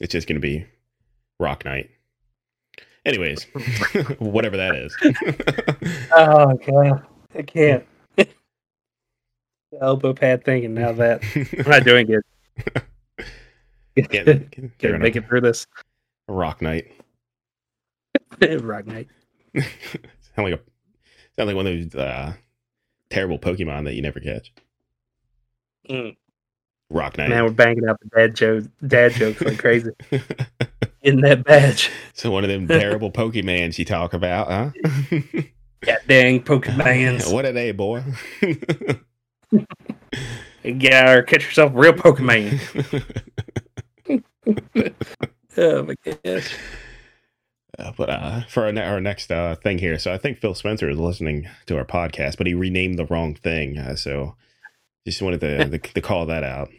[SPEAKER 1] It's just going to be Rock Night. Anyways, whatever that is.
[SPEAKER 2] oh god, I can't. the elbow pad thing, and now that I'm not doing it. Get, get, make it through this.
[SPEAKER 1] Rock Night.
[SPEAKER 2] Rock Night.
[SPEAKER 1] sound like a sound like one of those uh, terrible Pokemon that you never catch.
[SPEAKER 2] Mm.
[SPEAKER 1] Rock Knight.
[SPEAKER 2] Man, we're banging out the dad jokes, dad jokes like crazy. In that badge.
[SPEAKER 1] So one of them terrible Pokemans you talk about, huh?
[SPEAKER 2] Yeah, dang Pokemans.
[SPEAKER 1] what are they, boy?
[SPEAKER 2] Yeah, or catch yourself a real Pokemon. oh my gosh.
[SPEAKER 1] Uh, but uh, for our, ne- our next uh, thing here, so I think Phil Spencer is listening to our podcast, but he renamed the wrong thing. Uh, so just wanted to, to, to call that out.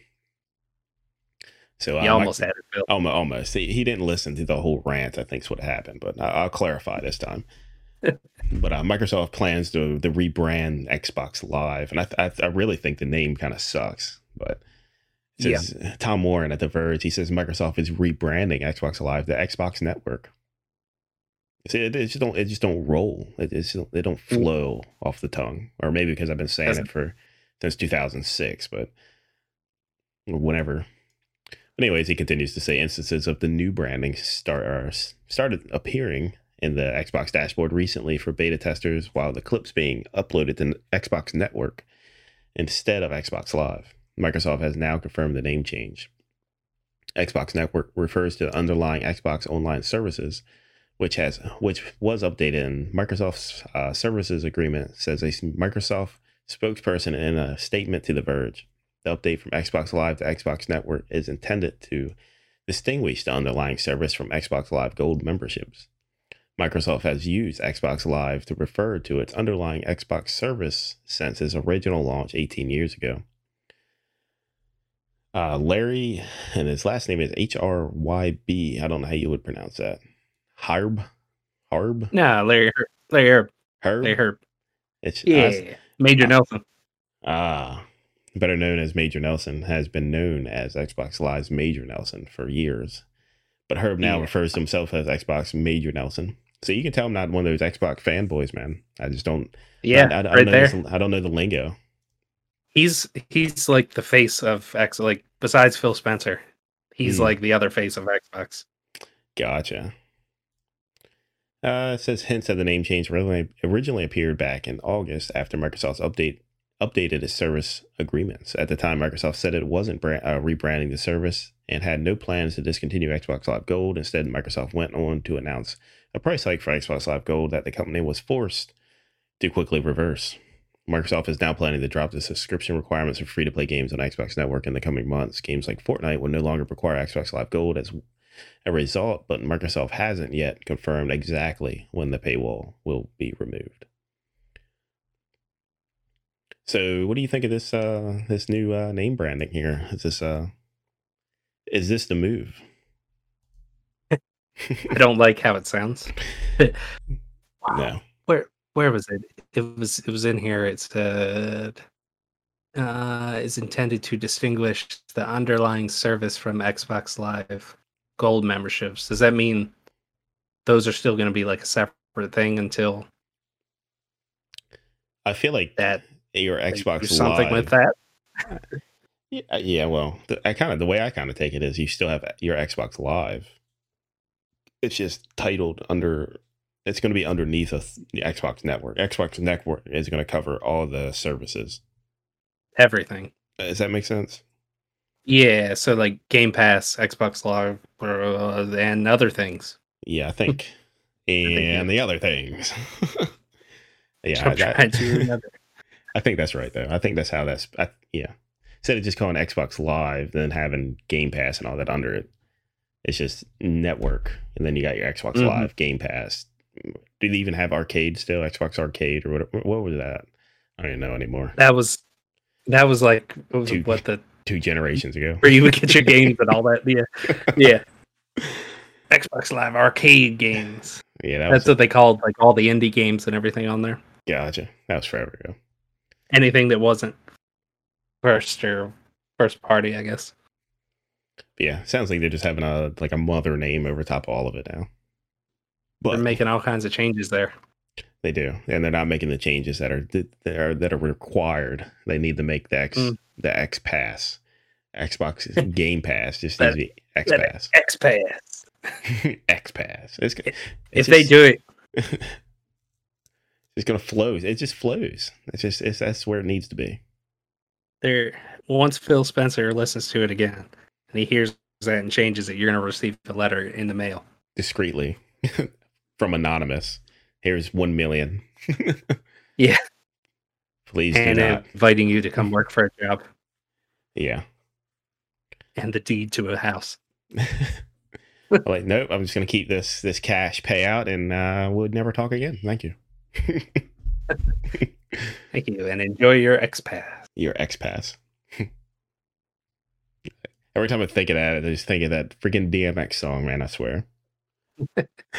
[SPEAKER 1] So uh,
[SPEAKER 2] You almost had it, Bill.
[SPEAKER 1] Almost, almost. He, he didn't listen to the whole rant. I think think's what happened, but I, I'll clarify this time. but uh, Microsoft plans to, to rebrand Xbox Live, and I, I, I really think the name kind of sucks. But says, Tom Warren at The Verge, he says Microsoft is rebranding Xbox Live to Xbox Network. See, it, it just don't it just don't roll. It it, just, it don't flow off the tongue, or maybe because I've been saying
[SPEAKER 2] Doesn't-
[SPEAKER 1] it for since 2006, but whenever. Anyways, he continues to say instances of the new branding start are, started appearing in the Xbox dashboard recently for beta testers, while the clips being uploaded to Xbox Network instead of Xbox Live. Microsoft has now confirmed the name change. Xbox Network refers to the underlying Xbox Online services, which has which was updated in Microsoft's uh, services agreement. Says a Microsoft spokesperson in a statement to The Verge. The update from Xbox Live to Xbox Network is intended to distinguish the underlying service from Xbox Live Gold memberships. Microsoft has used Xbox Live to refer to its underlying Xbox service since its original launch 18 years ago. Uh, Larry, and his last name is H R Y B. I don't know how you would pronounce that. Harb, Harb,
[SPEAKER 2] No, Larry Herb. Larry Herb.
[SPEAKER 1] Herb.
[SPEAKER 2] Larry Herb.
[SPEAKER 1] It's
[SPEAKER 2] Yeah. Major
[SPEAKER 1] uh,
[SPEAKER 2] Nelson.
[SPEAKER 1] Ah, better known as Major Nelson, has been known as Xbox Live's Major Nelson for years. But Herb now
[SPEAKER 2] Yeah.
[SPEAKER 1] refers to himself as Xbox Major Nelson. So you can tell I'm not one of those Xbox fanboys, man. I just don't.
[SPEAKER 2] Yeah,
[SPEAKER 1] I, I, I
[SPEAKER 2] right
[SPEAKER 1] don't know
[SPEAKER 2] there.
[SPEAKER 1] this- I don't know the lingo.
[SPEAKER 2] He's he's like the face of X. Like besides Phil Spencer, he's
[SPEAKER 1] Hmm.
[SPEAKER 2] like the other face of Xbox.
[SPEAKER 1] Gotcha. Uh, it says hints of the name change originally, originally appeared back in August after Microsoft's update updated its service agreements. At the time, Microsoft said it wasn't brand, uh, rebranding the service and had no plans to discontinue Xbox Live Gold. Instead, Microsoft went on to announce a price hike for Xbox Live Gold that the company was forced to quickly reverse. Microsoft is now planning to drop the subscription requirements for free to play games on Xbox Network in the coming months. Games like Fortnite will no longer require Xbox Live Gold as a result, but Microsoft hasn't yet confirmed exactly when the paywall will be removed. So, what do you think of this uh, this new uh, name branding here? Is this uh, is this the move?
[SPEAKER 2] I don't like how it sounds.
[SPEAKER 1] No.
[SPEAKER 2] Where where was it? It was it was in here. It said uh is intended to distinguish the underlying service from Xbox Live Gold memberships. Does that mean those are still going to be like a separate thing until
[SPEAKER 1] I feel like
[SPEAKER 2] that
[SPEAKER 1] your Xbox
[SPEAKER 2] something
[SPEAKER 1] Live,
[SPEAKER 2] with that?
[SPEAKER 1] Yeah, yeah. Well, the, I kind of the way I kind of take it is you still have your Xbox Live. It's just titled under. It's going to be underneath a th- the Xbox Network. Xbox Network is going to cover all the services.
[SPEAKER 2] Everything.
[SPEAKER 1] Does that make sense?
[SPEAKER 2] Yeah, so like Game Pass, Xbox Live, uh, and other things.
[SPEAKER 1] Yeah, I think.
[SPEAKER 2] think
[SPEAKER 1] and the other things. yeah,
[SPEAKER 2] I'm
[SPEAKER 1] that-
[SPEAKER 2] trying to remember.
[SPEAKER 1] I think that's right though. I think that's how that's. I, yeah, instead of just calling Xbox Live, then having Game Pass and all that under it, it's just network, and then you got your Xbox
[SPEAKER 2] Mhm.
[SPEAKER 1] Live, Game Pass. Do they even have arcade still? Xbox Arcade or what? What was that? I don't even know anymore.
[SPEAKER 2] That was that was like was what the
[SPEAKER 1] Two generations ago.
[SPEAKER 2] where you would get your games and all that. Yeah, yeah. Xbox Live arcade games.
[SPEAKER 1] Yeah, that
[SPEAKER 2] That's what they called like all the indie games and everything on there.
[SPEAKER 1] gotcha. That was forever ago.
[SPEAKER 2] Anything that wasn't first or first party, I guess.
[SPEAKER 1] Yeah, sounds like they're just having a like a mother name over top of all of it now. But
[SPEAKER 2] They're making all kinds of changes there.
[SPEAKER 1] They do, and they're not making the changes that are that are that are required. They need to make the
[SPEAKER 2] Mm.
[SPEAKER 1] The X Pass, Xbox Game Pass just
[SPEAKER 2] That-
[SPEAKER 1] needs to be X Pass,
[SPEAKER 2] X Pass.
[SPEAKER 1] X Pass. It's,
[SPEAKER 2] If
[SPEAKER 1] it's
[SPEAKER 2] they do it,
[SPEAKER 1] it's gonna flow. It just flows. It's just it's that's where it needs to be.
[SPEAKER 2] they're once Phil Spencer listens to it again and he hears that and changes it, you're gonna receive a letter in the mail.
[SPEAKER 1] discreetly from anonymous. Here's one million.
[SPEAKER 2] Yeah.
[SPEAKER 1] Please
[SPEAKER 2] and inviting you to come work for a job
[SPEAKER 1] Yeah.
[SPEAKER 2] and the deed to a house.
[SPEAKER 1] I'm like, nope, I'm just gonna keep this this cash payout and uh we'll never talk again. Thank you.
[SPEAKER 2] Thank you, and enjoy your expat.
[SPEAKER 1] Your X Pass. Every time I think of that, I just think of that freaking DMX song, man. I swear,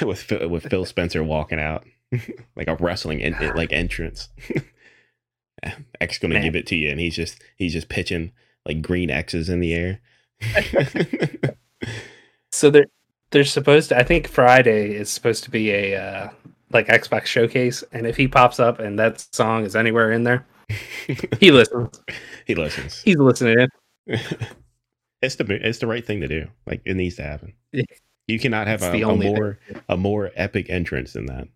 [SPEAKER 1] with Phil, with Phil Spencer walking out like a wrestling en- like entrance. X gonna
[SPEAKER 2] Man.
[SPEAKER 1] give it to you, and he's just he's just pitching like green X's in the air.
[SPEAKER 2] So they're they're supposed to. I think Friday is supposed to be a uh, like Xbox showcase, and if he pops up and that song is anywhere in there, he listens.
[SPEAKER 1] he listens.
[SPEAKER 2] He's listening
[SPEAKER 1] it's the it's the right thing to do. Like it needs to happen. You cannot have a, a more
[SPEAKER 2] thing.
[SPEAKER 1] a more epic entrance than that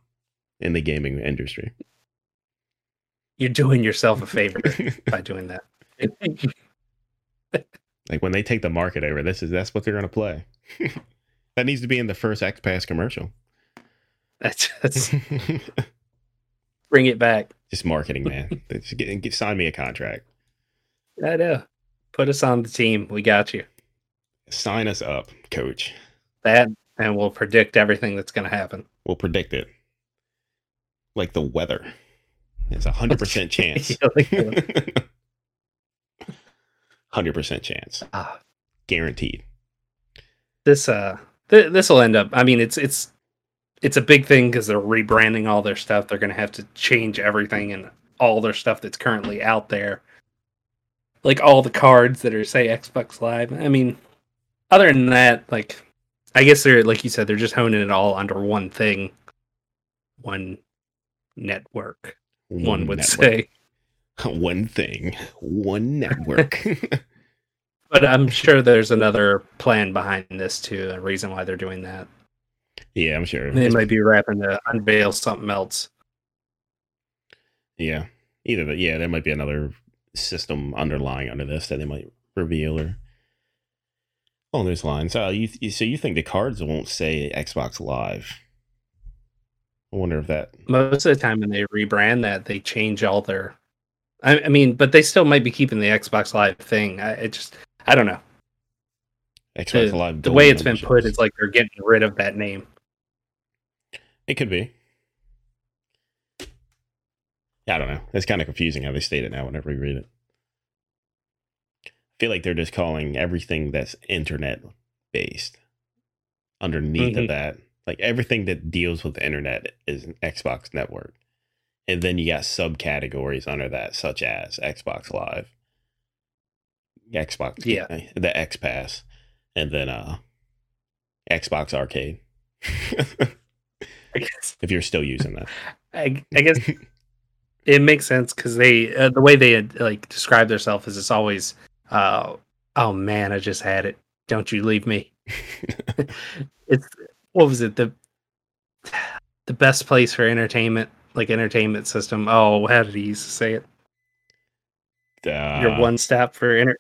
[SPEAKER 1] in the gaming industry.
[SPEAKER 2] You're doing yourself a favor by doing that.
[SPEAKER 1] like when they take the market over, this is that's what they're gonna play. that needs to be in the first X Pass commercial.
[SPEAKER 2] That's, that's bring it back.
[SPEAKER 1] Just marketing, man. Just get, get, sign me a contract.
[SPEAKER 2] I know. Put us on the team. We got you.
[SPEAKER 1] Sign us up, coach.
[SPEAKER 2] That, and we'll predict everything that's going to happen.
[SPEAKER 1] We'll predict it. Like the weather. It's a hundred percent chance. Hundred percent chance.
[SPEAKER 2] ah,
[SPEAKER 1] Guaranteed.
[SPEAKER 2] this uh, th- this will end up. I mean, it's it's it's a big thing because they're rebranding all their stuff. They're going to have to change everything and all their stuff that's currently out there, like all the cards that are say Xbox Live. I mean, other than that, like I guess they're like you said, they're just honing it all under one thing, one network. One would
[SPEAKER 1] network.
[SPEAKER 2] say.
[SPEAKER 1] one thing, one network.
[SPEAKER 2] But I'm sure there's another plan behind this too, a reason why they're doing that.
[SPEAKER 1] yeah, I'm sure.
[SPEAKER 2] They
[SPEAKER 1] It's-
[SPEAKER 2] might be wrapping to unveil something else.
[SPEAKER 1] Yeah, either that. Yeah, there might be another system underlying under this that they might reveal or along those lines. Uh, you, you so you think the cards won't say Xbox Live? I wonder if that.
[SPEAKER 2] Most of the time when they rebrand that, they change all their. I, I mean, but they still might be keeping the Xbox Live thing. I it just, I don't know.
[SPEAKER 1] Xbox
[SPEAKER 2] The,
[SPEAKER 1] Live.
[SPEAKER 2] the way it's been put, it's like they're getting rid of that name.
[SPEAKER 1] It could be. I don't know. It's kind of confusing how they state it now whenever you read it. I feel like they're just calling everything that's internet based underneath
[SPEAKER 2] Mhm.
[SPEAKER 1] of that. Like everything that deals with the internet is an Xbox network. And then you got subcategories under that, such as Xbox Live, Xbox,
[SPEAKER 2] Yeah.
[SPEAKER 1] the X Pass, and then uh Xbox Arcade.
[SPEAKER 2] I guess,
[SPEAKER 1] if you're still using that.
[SPEAKER 2] I, I guess it makes sense because they uh, the way they like describe themselves is it's always, uh, oh man, I just had it. Don't you leave me. it's what was it the the best place for entertainment like entertainment system oh how did he used to say it
[SPEAKER 1] Uh,
[SPEAKER 2] your one stop for inter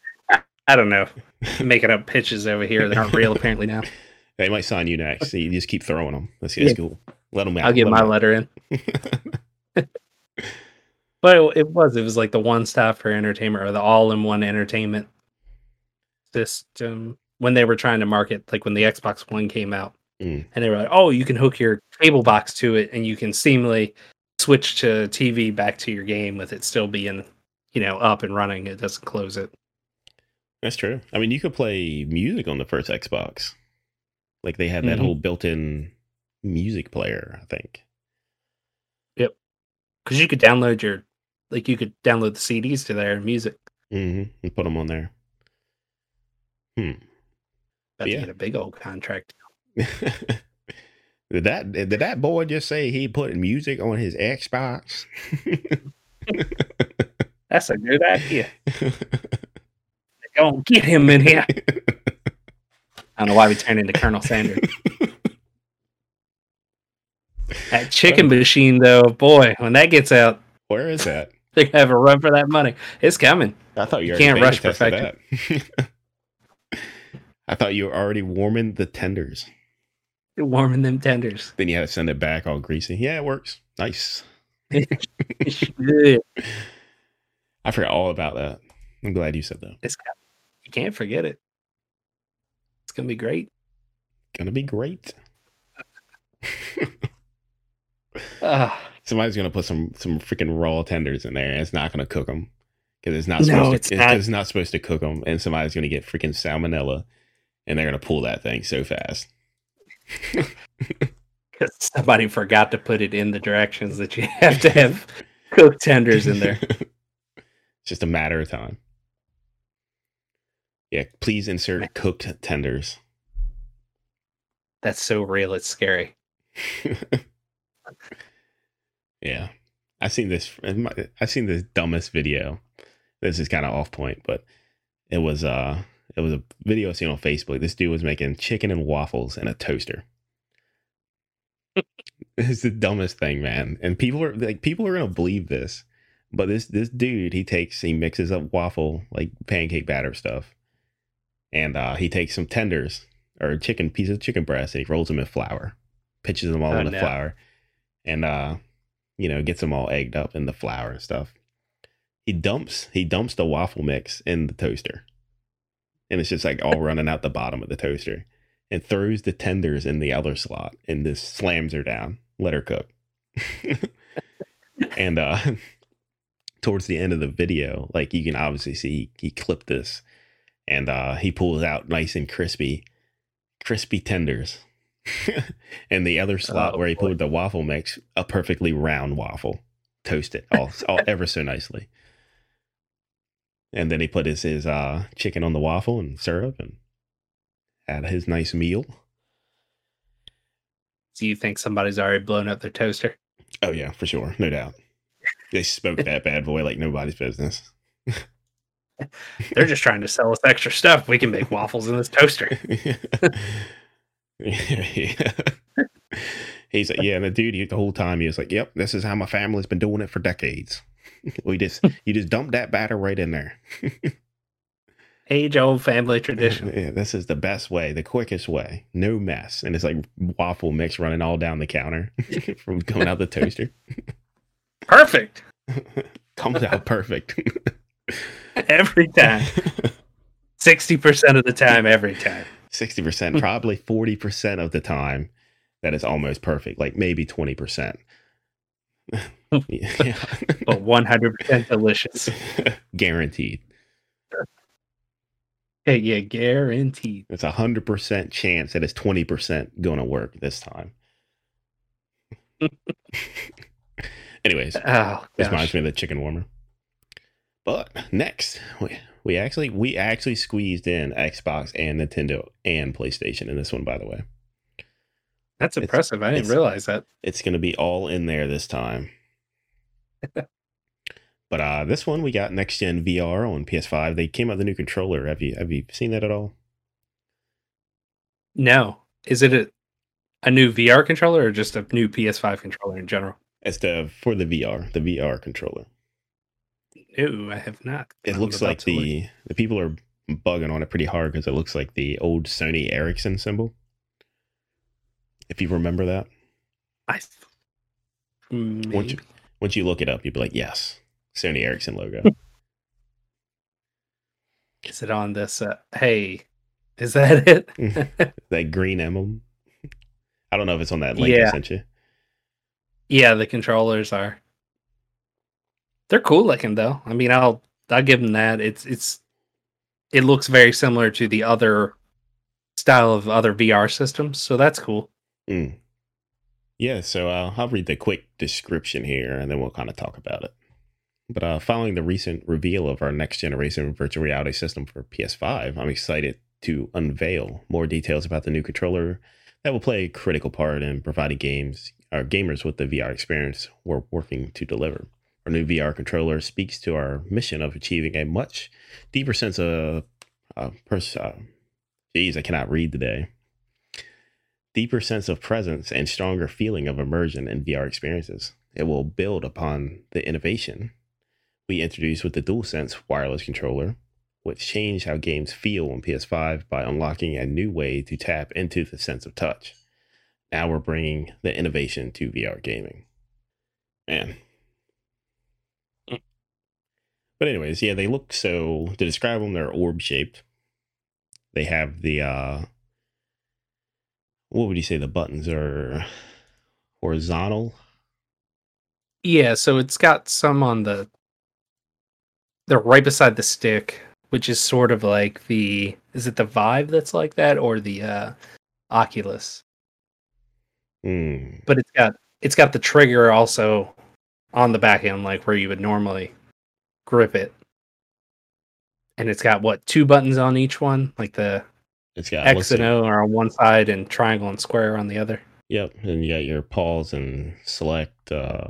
[SPEAKER 2] I- don't know making up pitches over here that aren't real apparently now
[SPEAKER 1] They might sign you next. So you just keep throwing them. That's,
[SPEAKER 2] Yeah.
[SPEAKER 1] that's cool. Let them out.
[SPEAKER 2] i'll get my
[SPEAKER 1] out.
[SPEAKER 2] letter in but it, it was it was like the one stop for entertainment or the all-in-one entertainment system when they were trying to market like when the xbox one came out
[SPEAKER 1] Mm.
[SPEAKER 2] and they were like oh you can hook your cable box to it and you can seamlessly switch to tv back to your game with it still being you know up and running it doesn't close it
[SPEAKER 1] That's true. I mean, you could play music on the first Xbox. Like they had that
[SPEAKER 2] Mhm.
[SPEAKER 1] whole built-in music player. I think.
[SPEAKER 2] Yep, because you could download your like you could download the cds to their music
[SPEAKER 1] hmm And put them on there. Hmm.
[SPEAKER 2] but
[SPEAKER 1] Yeah.
[SPEAKER 2] to get a big old contract
[SPEAKER 1] did that did that boy just say he put music on his Xbox?
[SPEAKER 2] that's a good idea go get him in here i don't know why we turned into colonel sanders that chicken machine though boy when that gets out
[SPEAKER 1] Where is that?
[SPEAKER 2] they're gonna have a run for that money it's coming
[SPEAKER 1] I thought you,
[SPEAKER 2] You can't rush
[SPEAKER 1] that. I thought you were already warming the tenders.
[SPEAKER 2] warming them tenders.
[SPEAKER 1] Then you had to send it back all greasy. Yeah, it works. Nice. I forgot all about that. I'm glad you said that.
[SPEAKER 2] It's you can't forget it. It's gonna be great.
[SPEAKER 1] Gonna be great.
[SPEAKER 2] Ah,
[SPEAKER 1] Somebody's gonna put some some freaking raw tenders in there, and it's not gonna cook them because it's not
[SPEAKER 2] No,
[SPEAKER 1] supposed
[SPEAKER 2] it's
[SPEAKER 1] to.
[SPEAKER 2] not.
[SPEAKER 1] It's not supposed to cook them, and somebody's gonna get freaking salmonella, and they're gonna pull that thing so fast.
[SPEAKER 2] 'Cause somebody forgot to put it in the directions that you have to have cooked tenders in there.
[SPEAKER 1] it's just a matter of time. Yeah, please insert cooked tenders.
[SPEAKER 2] That's so real. It's scary.
[SPEAKER 1] yeah, I've seen this. I've seen this dumbest video. This is kind of off point, but it was uh, it was a video I seen on Facebook. This dude was making chicken and waffles in a toaster. it's the dumbest thing, man. And people are like, people are gonna believe this, but this this dude he takes he mixes up waffle like pancake batter stuff, and uh, he takes some tenders or chicken piece of chicken breast and he rolls them in flour, pitches them all
[SPEAKER 2] Oh,
[SPEAKER 1] in the
[SPEAKER 2] no.
[SPEAKER 1] flour, and uh, you know gets them all egged up in the flour and stuff. He dumps he dumps the waffle mix in the toaster, and it's just like all running out the bottom of the toaster, and throws the tenders in the other slot and just slams her down, let her cook. and uh towards the end of the video, like you can obviously see he, he clipped this and uh he pulls out nice and crispy, crispy tenders. and the other slot
[SPEAKER 2] Oh,
[SPEAKER 1] where he
[SPEAKER 2] boy.
[SPEAKER 1] pulled the waffle mix, a perfectly round waffle, toasted all, all ever so nicely. And then he put his his uh chicken on the waffle and syrup and had his nice meal.
[SPEAKER 2] Do you think somebody's already blown up their toaster?
[SPEAKER 1] Oh yeah, for sure, no doubt. They spoke that bad boy like nobody's business.
[SPEAKER 2] They're just trying to sell us extra stuff. We can make waffles in this toaster. yeah.
[SPEAKER 1] He's like, yeah, and the dude, he, the whole time he was like, "Yep, this is how my family's been doing it for decades." we just, you just dump that batter right in there.
[SPEAKER 2] Age old family tradition.
[SPEAKER 1] Yeah, this is the best way, the quickest way, no mess, and it's like waffle mix running all down the counter from coming out the toaster.
[SPEAKER 2] Perfect.
[SPEAKER 1] Comes out perfect.
[SPEAKER 2] Every time. 60% of the time, every time.
[SPEAKER 1] 60%, probably 40% of the time that is almost perfect, like maybe 20%. Yeah.
[SPEAKER 2] But 100% delicious.
[SPEAKER 1] Guaranteed.
[SPEAKER 2] Hey, yeah, guaranteed.
[SPEAKER 1] It's a 100% chance that it's 20% going to work this time. Anyways,
[SPEAKER 2] Oh,
[SPEAKER 1] this reminds me of the chicken warmer. But next, we, we actually we actually squeezed in Xbox and Nintendo and PlayStation in this one, by the way.
[SPEAKER 2] That's
[SPEAKER 1] it's-
[SPEAKER 2] impressive. I didn't realize that.
[SPEAKER 1] It's going to be all in there this time. but uh this one we got next gen VR on PS5. They came out the new controller. Have you have you seen that at all?
[SPEAKER 2] No. Is it a, a new VR controller or just a new PS5 controller in general?
[SPEAKER 1] It's the for the VR, the VR controller.
[SPEAKER 2] No, I have not.
[SPEAKER 1] It
[SPEAKER 2] I'm
[SPEAKER 1] looks like
[SPEAKER 2] to look.
[SPEAKER 1] the the people are bugging on it pretty hard because it looks like the old Sony Ericsson symbol. If you remember that,
[SPEAKER 2] I,
[SPEAKER 1] once you,
[SPEAKER 2] maybe.
[SPEAKER 1] Once you look it up, you'll be like, yes, Sony Ericsson logo.
[SPEAKER 2] Is it on this? Uh, hey, is that it?
[SPEAKER 1] that green emblem. I don't know if it's on that link I sent you.
[SPEAKER 2] yeah, the controllers are. They're cool looking though. I mean, I'll I'll give them that. It's it's it looks very similar to the other style of other VR systems, so that's cool.
[SPEAKER 1] Mm. Yeah, so uh, I'll read the quick description here and then we'll kind of talk about it. But uh, following the recent reveal of our next generation virtual reality system for PS5, I'm excited to unveil more details about the new controller that will play a critical part in providing games or gamers with the VR experience we're working to deliver. Our new VR controller speaks to our mission of achieving a much deeper sense of uh, pers- uh, geez, I cannot read today deeper sense of presence and stronger feeling of immersion in VR experiences. It will build upon the innovation we introduced with the DualSense wireless controller, which changed how games feel on PS5 by unlocking a new way to tap into the sense of touch. now we're bringing the innovation to VR gaming. Man. But anyways, yeah, they look so to describe them, they're orb shaped. They have the uh what would you say the buttons are horizontal?
[SPEAKER 2] Yeah, so it's got some on the they're right beside the stick, which is sort of like the is it the Vive that's like that or the uh Oculus?
[SPEAKER 1] Hmm.
[SPEAKER 2] But it's got it's got the trigger also on the back end like where you would normally grip it. And it's got what two buttons on each one, like the
[SPEAKER 1] It's got
[SPEAKER 2] X and O are on one side and triangle and square on the other.
[SPEAKER 1] Yep, and you got your pause and select uh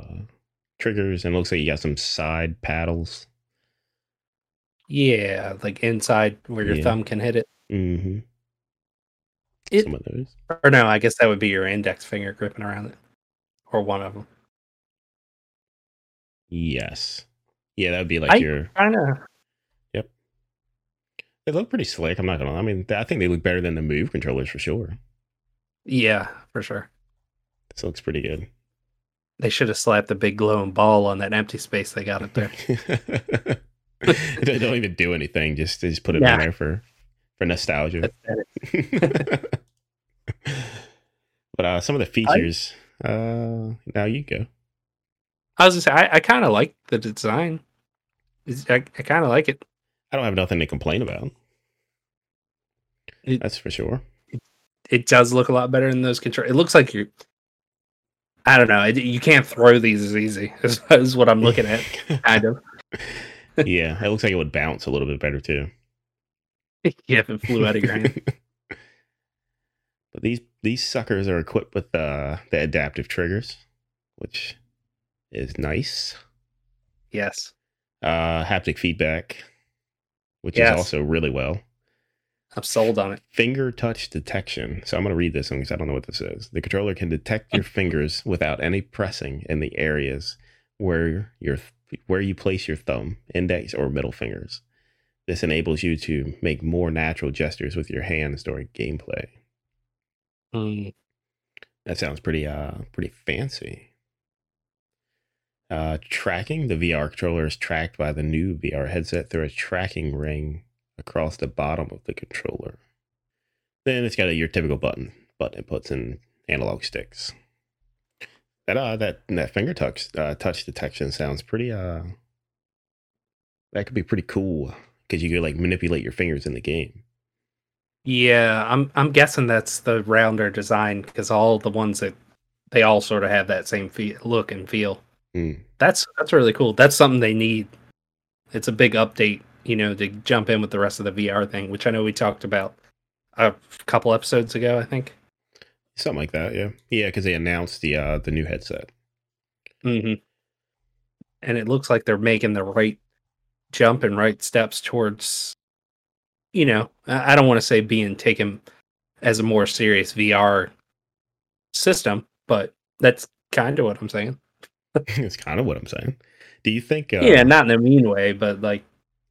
[SPEAKER 1] triggers, and it looks like you got some side paddles.
[SPEAKER 2] Yeah, like inside where your
[SPEAKER 1] Yeah.
[SPEAKER 2] thumb can hit it.
[SPEAKER 1] Mm-hmm.
[SPEAKER 2] It-
[SPEAKER 1] some of those.
[SPEAKER 2] Or no, I guess that would be your index finger gripping around it, or one of them.
[SPEAKER 1] Yes. Yeah, that would be like
[SPEAKER 2] I-
[SPEAKER 1] your.
[SPEAKER 2] Kind of.
[SPEAKER 1] They look pretty slick. I'm not gonna. I mean, I think they look better than the Move controllers for sure.
[SPEAKER 2] Yeah, for sure.
[SPEAKER 1] This looks pretty good.
[SPEAKER 2] They should have slapped the big glowing ball on that empty space they got up there.
[SPEAKER 1] they don't even do anything. Just they just put it
[SPEAKER 2] Nah.
[SPEAKER 1] on there for for nostalgia. But uh, some of the features. uh, now you go.
[SPEAKER 2] I was just say, I, I kind of like the design. I, I kind of like it.
[SPEAKER 1] I don't have nothing to complain about.
[SPEAKER 2] It-
[SPEAKER 1] That's for sure.
[SPEAKER 2] It does look a lot better than those control. It looks like you. I don't know. It, you can't throw these as easy. Is, is what I'm looking at. Kind of.
[SPEAKER 1] yeah, it looks like it would bounce a little bit better too.
[SPEAKER 2] yeah, if it flew out of your hand.
[SPEAKER 1] but these these suckers are equipped with uh, the adaptive triggers, which is nice.
[SPEAKER 2] Yes.
[SPEAKER 1] Uh, haptic feedback, which
[SPEAKER 2] Yes.
[SPEAKER 1] is also really well.
[SPEAKER 2] I'm sold on it.
[SPEAKER 1] Finger touch detection. So I'm going to read this one because I don't know what this is. The controller can detect your fingers without any pressing in the areas where your where you place your thumb, index, or middle fingers. This enables you to make more natural gestures with your hands during gameplay.
[SPEAKER 2] Mm,
[SPEAKER 1] That sounds pretty uh pretty fancy. Uh tracking, the VR controller is tracked by the new VR headset through a tracking ring across the bottom of the controller. Then it's got a, your typical button, button inputs and analog sticks. That uh that that finger touch uh, touch detection sounds pretty uh that could be pretty cool because you could like manipulate your fingers in the game.
[SPEAKER 2] Yeah, I'm I'm guessing that's the rounder design because all the ones that they all sort of have that same fe- look and feel.
[SPEAKER 1] Mm.
[SPEAKER 2] That's that's really cool. That's something they need. It's a big update, you know, to jump in with the rest of the VR thing, which I know we talked about a couple episodes ago. I think.
[SPEAKER 1] Something like that, yeah. Yeah, because they announced the uh the new headset.
[SPEAKER 2] Mm-hmm. And it looks like they're making the right jump and right steps towards, you know, I don't want to say being taken as a more serious VR system, but that's kind of what I'm saying.
[SPEAKER 1] It's kind of what I'm saying. Do you think? Uh,
[SPEAKER 2] yeah, not in a mean way, but like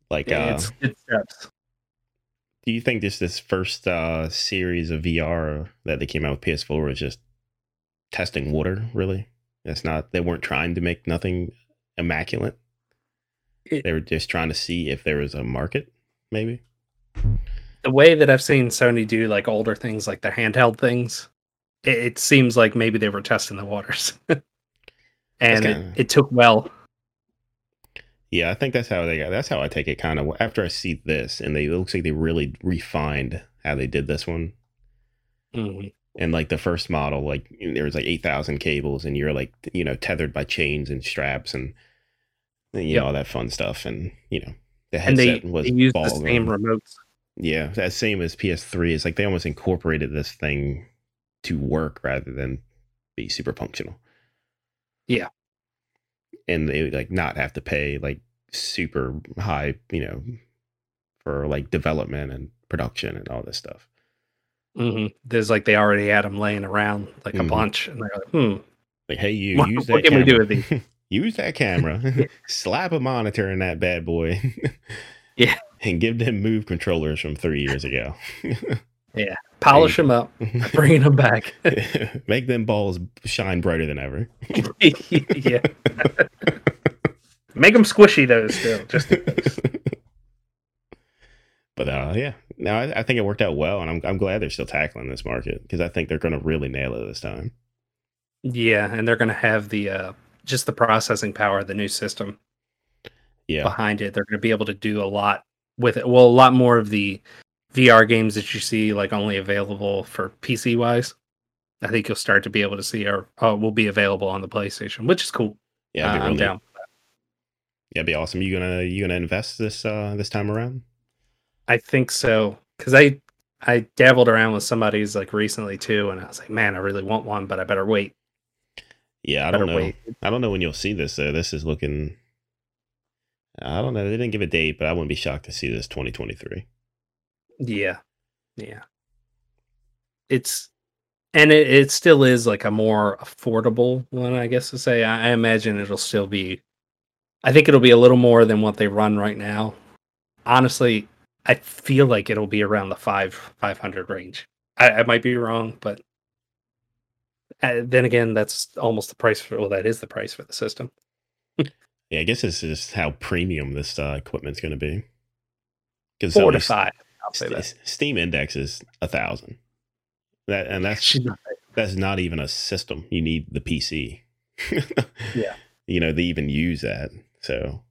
[SPEAKER 1] Like, uh,
[SPEAKER 2] it's steps.
[SPEAKER 1] do you think just this first uh series of VR that they came out with PS4 was just testing water? Really, that's not. They weren't trying to make nothing immaculate.
[SPEAKER 2] It-
[SPEAKER 1] they were just trying to see if there was a market, maybe.
[SPEAKER 2] The way that I've seen Sony do like older things, like the handheld things, it, it seems like maybe they were testing the waters, and
[SPEAKER 1] kinda-
[SPEAKER 2] it took well.
[SPEAKER 1] Yeah, I think that's how they got. That's how I take it. Kind of after I see this, and they it looks like they really refined how they did this one.
[SPEAKER 2] Mhm.
[SPEAKER 1] and like the first model like there was like 8000 cables and you're like you know tethered by chains and straps and you
[SPEAKER 2] Yep.
[SPEAKER 1] know all that fun stuff and you know the
[SPEAKER 2] And they,
[SPEAKER 1] headset was
[SPEAKER 2] they used the same remotes.
[SPEAKER 1] yeah that same as ps3 it's like they almost incorporated this thing to work rather than be super functional
[SPEAKER 2] Yeah.
[SPEAKER 1] And they like not have to pay like super high you know for like development and production and all this stuff
[SPEAKER 2] hmm There's like they already had them laying around like a
[SPEAKER 1] Mhm.
[SPEAKER 2] bunch, and they're like, "Hmm,
[SPEAKER 1] Like, hey, you
[SPEAKER 2] What-
[SPEAKER 1] use that
[SPEAKER 2] what can we do with these?
[SPEAKER 1] use that camera. Slap a monitor in that bad boy.
[SPEAKER 2] Yeah.
[SPEAKER 1] And give them move controllers from three years ago.
[SPEAKER 2] Yeah, polish them up, bringing them back.
[SPEAKER 1] Make them balls shine brighter than ever.
[SPEAKER 2] yeah. Make them squishy though, still. Just
[SPEAKER 1] but uh, yeah, no, I, I, think it worked out well, and I'm I'm glad they're still tackling this market because I think they're going to really nail it this time.
[SPEAKER 2] Yeah, and they're going to have the uh, just the processing power of the new system.
[SPEAKER 1] Yeah,
[SPEAKER 2] behind it, they're going to be able to do a lot with it. Well, a lot more of the VR games that you see like only available for PC wise. I think you'll start to be able to see or uh, will be available on the PlayStation, which is cool.
[SPEAKER 1] Yeah, uh, I'm down. Yeah, be awesome. You gonna you gonna invest this uh this time around?
[SPEAKER 2] I think so because I I dabbled around with somebody's like recently too, and I was like, man, I really want one, but I better wait.
[SPEAKER 1] Yeah, I don't know. Wait. I don't know when you'll see this though. This is looking. I don't know. They didn't give a date, but I wouldn't be shocked to see this 2023.
[SPEAKER 2] Yeah, yeah. It's and it, it still is like a more affordable one, I guess to say. I, I imagine it'll still be. I think it'll be a little more than what they run right now. Honestly, I feel like it'll be around the five five hundred range. I, I, might be wrong, but uh, then again, that's almost the price for. Well, that is the price for the system.
[SPEAKER 1] yeah, I guess this is how premium this uh, equipment's going to be.
[SPEAKER 2] Four to five. I'll
[SPEAKER 1] say that. Steam Index is a thousand. That and that's that's not even a system. You need the PC.
[SPEAKER 2] yeah.
[SPEAKER 1] You know, they even use that. So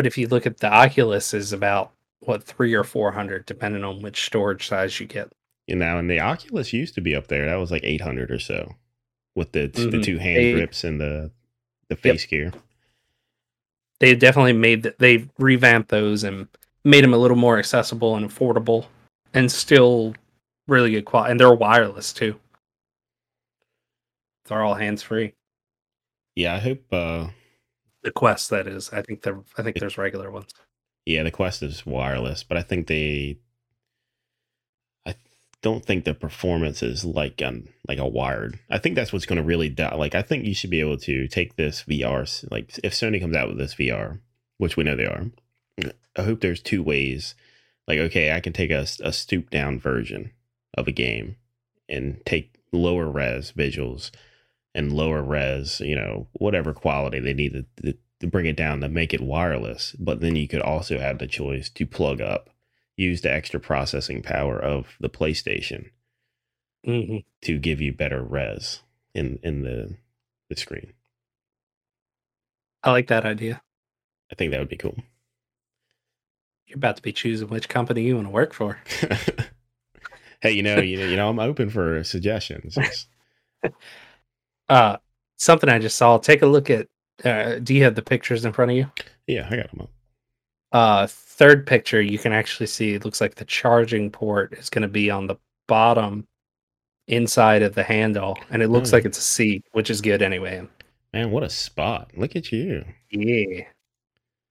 [SPEAKER 2] but if you look at the Oculus is about what three or four hundred, depending on which storage size you get.
[SPEAKER 1] You know, and the Oculus used to be up there. That was like eight hundred or so, with the mm-hmm. the two hand they, grips and the the face yep. gear.
[SPEAKER 2] They definitely made that. They revamped those and made them a little more accessible and affordable, and still really good quality. And they're wireless too. They're all hands free.
[SPEAKER 1] Yeah, I hope uh
[SPEAKER 2] the Quest that is. I think there. I think there's regular ones.
[SPEAKER 1] Yeah, the Quest is wireless, but I think they. I don't think the performance is like um like a wired. I think that's what's going to really die. Like I think you should be able to take this VR. Like if Sony comes out with this VR, which we know they are, I hope there's two ways. Like okay, I can take a, a stoop down version of a game and take lower res visuals and lower res, you know, whatever quality they need to, to bring it down to make it wireless. But then you could also have the choice to plug up, use the extra processing power of the PlayStation
[SPEAKER 2] mm-hmm.
[SPEAKER 1] to give you better res in in the the screen.
[SPEAKER 2] I like that idea.
[SPEAKER 1] I think that would be cool.
[SPEAKER 2] You're about to be choosing which company you want to work for.
[SPEAKER 1] hey, you know, you know, you know, I'm open for suggestions.
[SPEAKER 2] uh, something I just saw. Take a look at. Uh, do you have the pictures in front of you?
[SPEAKER 1] Yeah, I got them up.
[SPEAKER 2] Uh, third picture, you can actually see. It looks like the charging port is going to be on the bottom inside of the handle, and it looks oh. like it's a C, which is good anyway.
[SPEAKER 1] Man, what a spot! Look at you.
[SPEAKER 2] Yeah.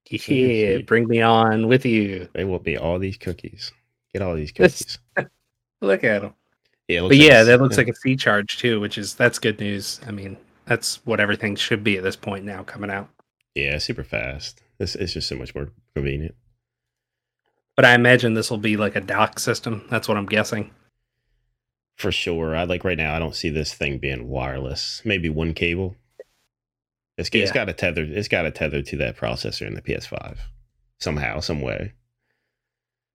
[SPEAKER 2] Yeah, bring me on with you.
[SPEAKER 1] They will be all these cookies. Get all these cookies.
[SPEAKER 2] Look at them. Yeah, but like yeah, that looks yeah. like fee charge too, which is that's good news. I mean, that's what everything should be at this point now coming out.
[SPEAKER 1] Yeah, super fast. It's, it's just so much more convenient.
[SPEAKER 2] But I imagine this will be like a dock system. That's what I'm guessing.
[SPEAKER 1] For sure. I like right now. I don't see this thing being wireless. Maybe one cable. It's, yeah. it's got a tether. It's got a tether to that processor in the PS5 somehow, some way.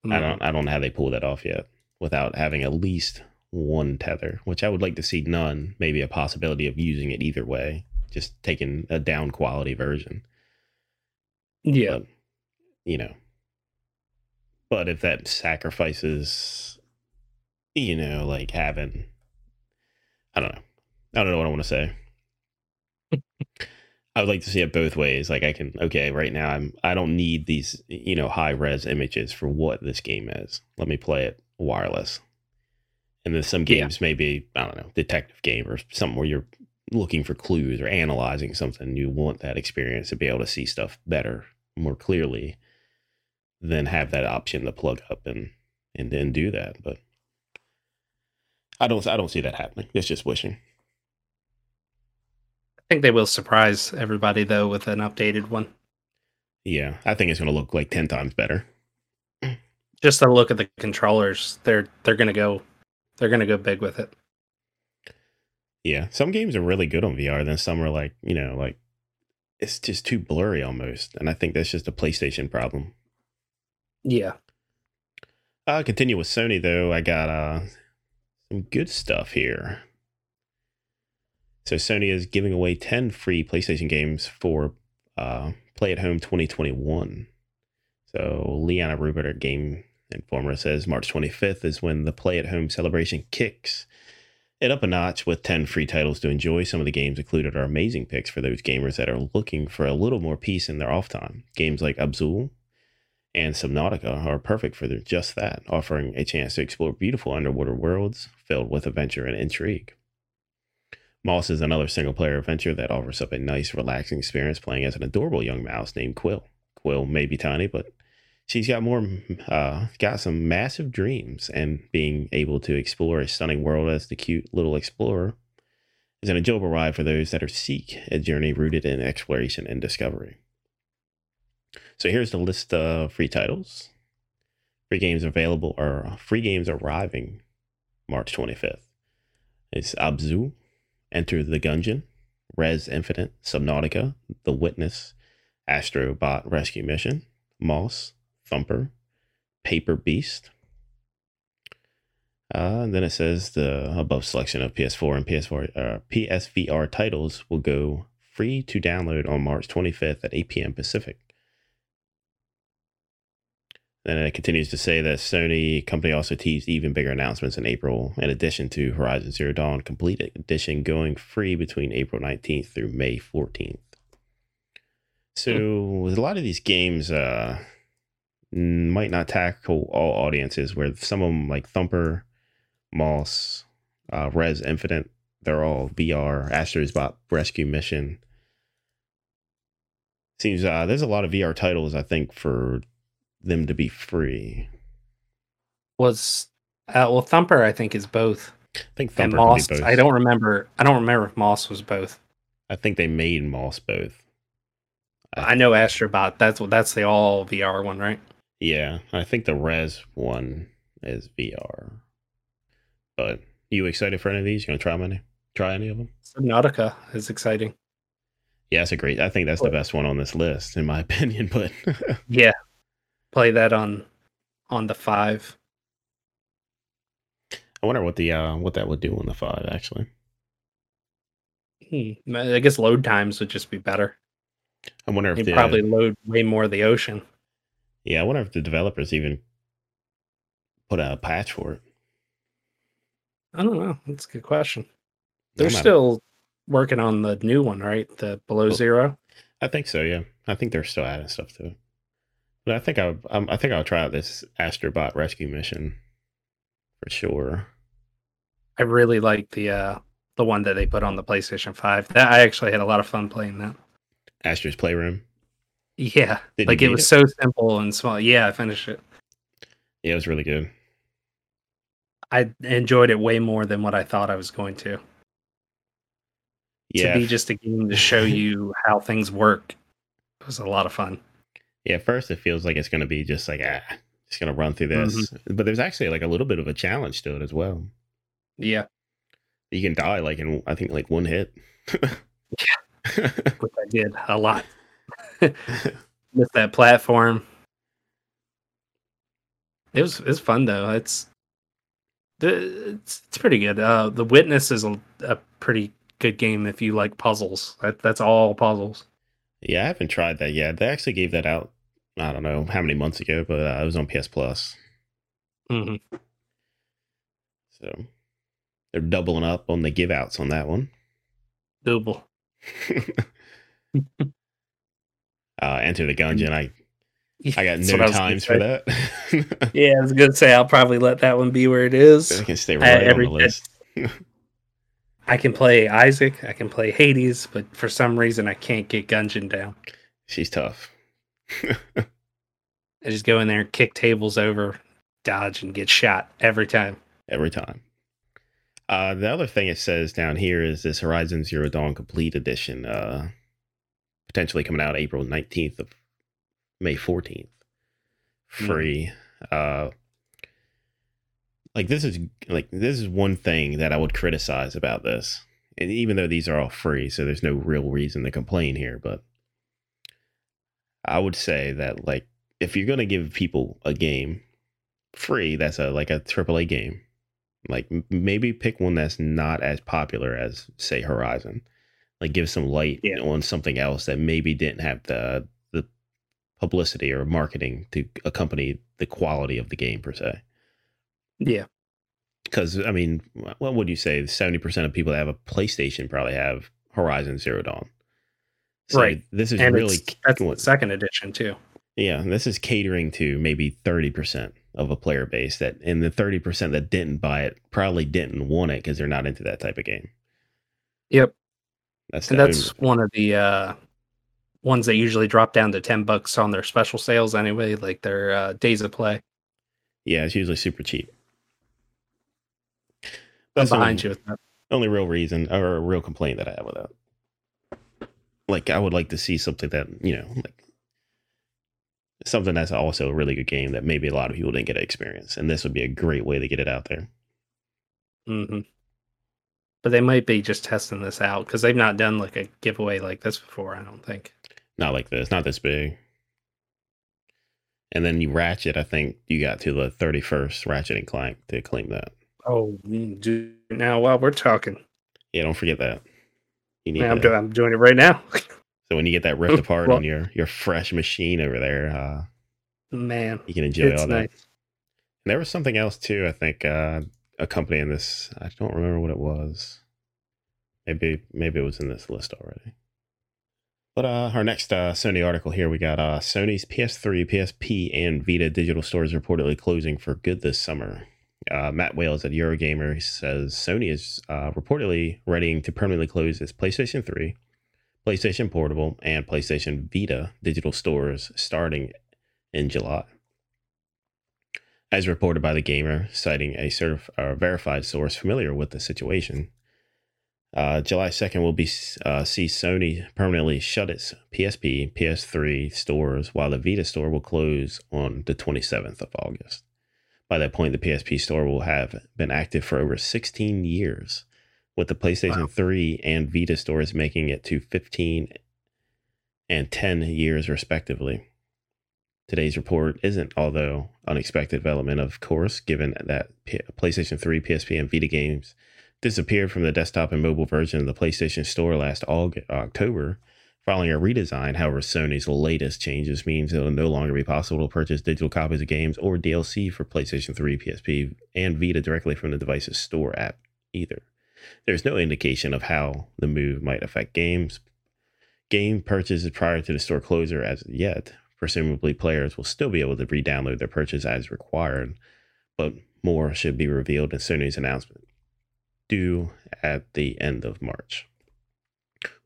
[SPEAKER 1] Mm. I hmm. don't. I don't know how they pull that off yet without having at least one tether, which I would like to see none. Maybe a possibility of using it either way, just taking a down quality version.
[SPEAKER 2] Yeah.
[SPEAKER 1] But, you know, but if that sacrifices, you know, like having, I don't know. I don't know what I want to say. I would like to see it both ways. Like I can, okay, right now I'm, I don't need these, you know, high res images for what this game is. Let me play it wireless. And then some games yeah. maybe I don't know, detective game or something where you're looking for clues or analyzing something. You want that experience to be able to see stuff better, more clearly, than have that option to plug up and and then do that. But I don't I don't see that happening. It's just wishing.
[SPEAKER 2] I think they will surprise everybody though with an updated one.
[SPEAKER 1] Yeah, I think it's going to look like ten times better.
[SPEAKER 2] Just a look at the controllers. They're they're gonna go they're gonna go big with it.
[SPEAKER 1] Yeah, some games are really good on VR. Then some are like, you know, like it's just too blurry almost. And I think that's just a PlayStation problem.
[SPEAKER 2] Yeah.
[SPEAKER 1] Uh, continue with Sony though. I got uh some good stuff here. So Sony is giving away 10 free PlayStation games for uh, Play at Home 2021. So Liana Ruppert, our Game Informer, says March 25th is when the Play at Home celebration kicks it up a notch with 10 free titles to enjoy. Some of the games included are amazing picks for those gamers that are looking for a little more peace in their off time. Games like Abzu and Subnautica are perfect for just that, offering a chance to explore beautiful underwater worlds filled with adventure and intrigue. Moss is another single player adventure that offers up a nice, relaxing experience playing as an adorable young mouse named Quill. Quill may be tiny, but she's got more, uh, got some massive dreams, and being able to explore a stunning world as the cute little explorer is an enjoyable ride for those that are seek a journey rooted in exploration and discovery. So here's the list of free titles. Free games available or free games arriving March 25th. It's Abzu, Enter the Gungeon, Rez Infinite, Subnautica, The Witness, Astrobot Rescue Mission, Moss, Thumper, Paper Beast. Uh, and then it says the above selection of PS4 and PS4 uh, PSVR titles will go free to download on March 25th at 8 p.m. Pacific. Then it continues to say that Sony company also teased even bigger announcements in April, in addition to Horizon Zero Dawn Complete Edition going free between April 19th through May 14th. So, with a lot of these games, uh, might not tackle all audiences, where some of them, like Thumper, Moss, uh, Rez Infinite, they're all VR, Astro's Bot Rescue Mission. Seems uh, there's a lot of VR titles, I think, for them to be free.
[SPEAKER 2] Was uh, well, Thumper I think is both.
[SPEAKER 1] I think Thumper And Moss, both.
[SPEAKER 2] I don't remember. I don't remember if Moss was both.
[SPEAKER 1] I think they made Moss both. I-
[SPEAKER 2] I know Astrobot. That's what. That's the all VR one, right?
[SPEAKER 1] Yeah, I think the Rez one is VR. But you excited for any of these? You gonna try any? Try any of them?
[SPEAKER 2] Subnautica is exciting.
[SPEAKER 1] Yeah, that's a great. I think that's the best one on this list, in my opinion. But
[SPEAKER 2] Yeah, play that on on the five.
[SPEAKER 1] I wonder what the uh what that would do on the five actually.
[SPEAKER 2] Hmm. I guess load times would just be better.
[SPEAKER 1] I wonder if
[SPEAKER 2] You'd probably load way more of the ocean.
[SPEAKER 1] yeah, I wonder if the developers even put out a patch for it.
[SPEAKER 2] I don't know. That's a good question. They're still working on the new one, right? The below
[SPEAKER 1] Well,
[SPEAKER 2] zero.
[SPEAKER 1] I think so. Yeah, I think they're still adding stuff to it. But I think I um, I think I'll try out this Astrobot rescue mission for sure.
[SPEAKER 2] I really like the uh the one that they put on the PlayStation Five. That I actually had a lot of fun playing that.
[SPEAKER 1] Astro's Playroom.
[SPEAKER 2] Yeah,
[SPEAKER 1] Did
[SPEAKER 2] like it was
[SPEAKER 1] it?
[SPEAKER 2] so simple and small. Yeah, I finished it.
[SPEAKER 1] Yeah, it was really good.
[SPEAKER 2] I enjoyed it way more than what I thought I was going to.
[SPEAKER 1] Yeah,
[SPEAKER 2] To be just a game to show you how things work it was a lot of fun.
[SPEAKER 1] Yeah, at first it feels like it's going to be just like ah, just going to run through this, but there's actually like a little bit of a challenge to it as well.
[SPEAKER 2] Yeah,
[SPEAKER 1] You can die like in I think like one hit.
[SPEAKER 2] which I did a lot. With that platform, it was it's fun though. It's the it's, it's pretty good. Uh, the Witness is a, a pretty good game if you like puzzles. That, that's all puzzles.
[SPEAKER 1] yeah, I haven't tried that yet. They actually gave that out. I don't know how many months ago, but uh, it was on PS Plus.
[SPEAKER 2] hmm
[SPEAKER 1] So they're doubling up on the give outs on that one.
[SPEAKER 2] Double.
[SPEAKER 1] uh, Enter the Gungeon. I I got no
[SPEAKER 2] I
[SPEAKER 1] times for that.
[SPEAKER 2] Yeah, I was gonna say I'll probably let that one be where it is.
[SPEAKER 1] I can stay
[SPEAKER 2] I-
[SPEAKER 1] right on
[SPEAKER 2] every-
[SPEAKER 1] the list.
[SPEAKER 2] I can play Isaac, I can play Hades, but for some reason I can't get Gungeon down.
[SPEAKER 1] She's tough.
[SPEAKER 2] I just go in there kick tables over, dodge, and get shot every time.
[SPEAKER 1] every time. Uh, the other thing it says down here is this Horizon Zero Dawn Complete Edition, uh, potentially coming out April 19th of May 14th.
[SPEAKER 2] Hmm.
[SPEAKER 1] Free. Uh, like this is like this is one thing that I would criticize about this, and even though these are all free, so there's no real reason to complain here, but I would say that like if you're gonna give people a game free, that's a like a AAA game. Like m- maybe pick one that's not as popular as say Horizon. Like give some light
[SPEAKER 2] Yeah.
[SPEAKER 1] on something else that maybe didn't have the the publicity or marketing to accompany the quality of the game per se.
[SPEAKER 2] Yeah.
[SPEAKER 1] Because I mean, what would you say? Seventy percent of people that have a PlayStation probably have Horizon Zero Dawn. So
[SPEAKER 2] Right.
[SPEAKER 1] This is
[SPEAKER 2] And
[SPEAKER 1] really
[SPEAKER 2] that's the second edition too.
[SPEAKER 1] yeah, this is catering to maybe 30% of a player base that and the 30% that didn't buy it probably didn't want it because they're not into that type of game.
[SPEAKER 2] Yep.
[SPEAKER 1] That's
[SPEAKER 2] And that's one of the uh ones that usually drop down to 10 bucks on their special sales anyway, like their uh, days of play.
[SPEAKER 1] yeah, it's usually super cheap.
[SPEAKER 2] I'm
[SPEAKER 1] That's
[SPEAKER 2] behind
[SPEAKER 1] only,
[SPEAKER 2] you with that.
[SPEAKER 1] only real reason or a real complaint that I have with that. Like I would like to see something that, you know, like something that's also a really good game that maybe a lot of people didn't get to experience. And this would be a great way to get it out there.
[SPEAKER 2] hmm But they might be just testing this out because they've not done like a giveaway like this before, I don't think.
[SPEAKER 1] Not like this, not this big. And then you ratchet, I think you got to the 31st Ratchet and Clank to claim that.
[SPEAKER 2] Oh, mm, do now while we're talking.
[SPEAKER 1] Yeah, don't forget that. You need
[SPEAKER 2] Man, I'm, doing, I'm doing it right now.
[SPEAKER 1] so when you get that ripped apart
[SPEAKER 2] Well-
[SPEAKER 1] on your your fresh machine over there, uh,
[SPEAKER 2] Man,
[SPEAKER 1] you can enjoy all that.
[SPEAKER 2] nice.
[SPEAKER 1] And there was something else too. I think uh, accompanying this. I don't remember what it was. Maybe maybe it was in this list already. But uh, our next uh, Sony article here, we got uh, Sony's PS3, PSP, and Vita digital stores reportedly closing for good this summer. Uh, Matt Wales at Eurogamer says Sony is uh, reportedly readying to permanently close its PlayStation 3, PlayStation Portable, and PlayStation Vita digital stores starting in July as reported by the gamer, citing a certif- uh, verified source familiar with the situation. Uh, July 2nd will be uh, see Sony permanently shut its PSP, PS3 stores, while the Vita store will close on the 27th of August. By that point, the PSP store will have been active for over 16 years, with the PlayStation
[SPEAKER 2] Wow.
[SPEAKER 1] 3 and Vita stores making it to 15 and 10 years, respectively. Today's report isn't, although unexpected development, of course, given that P- PlayStation 3, PSP, and Vita games disappeared from the desktop and mobile version of the PlayStation Store last August, October, following a redesign. However, Sony's latest changes means it will no longer be possible to purchase digital copies of games or DLC for PlayStation 3, PSP, and Vita directly from the device's store app either. There's no indication of how the move might affect games. Game purchases prior to the store closure as yet. Presumably, players will still be able to re-download their purchase as required, but more should be revealed in Sony's announcement, due at the end of March.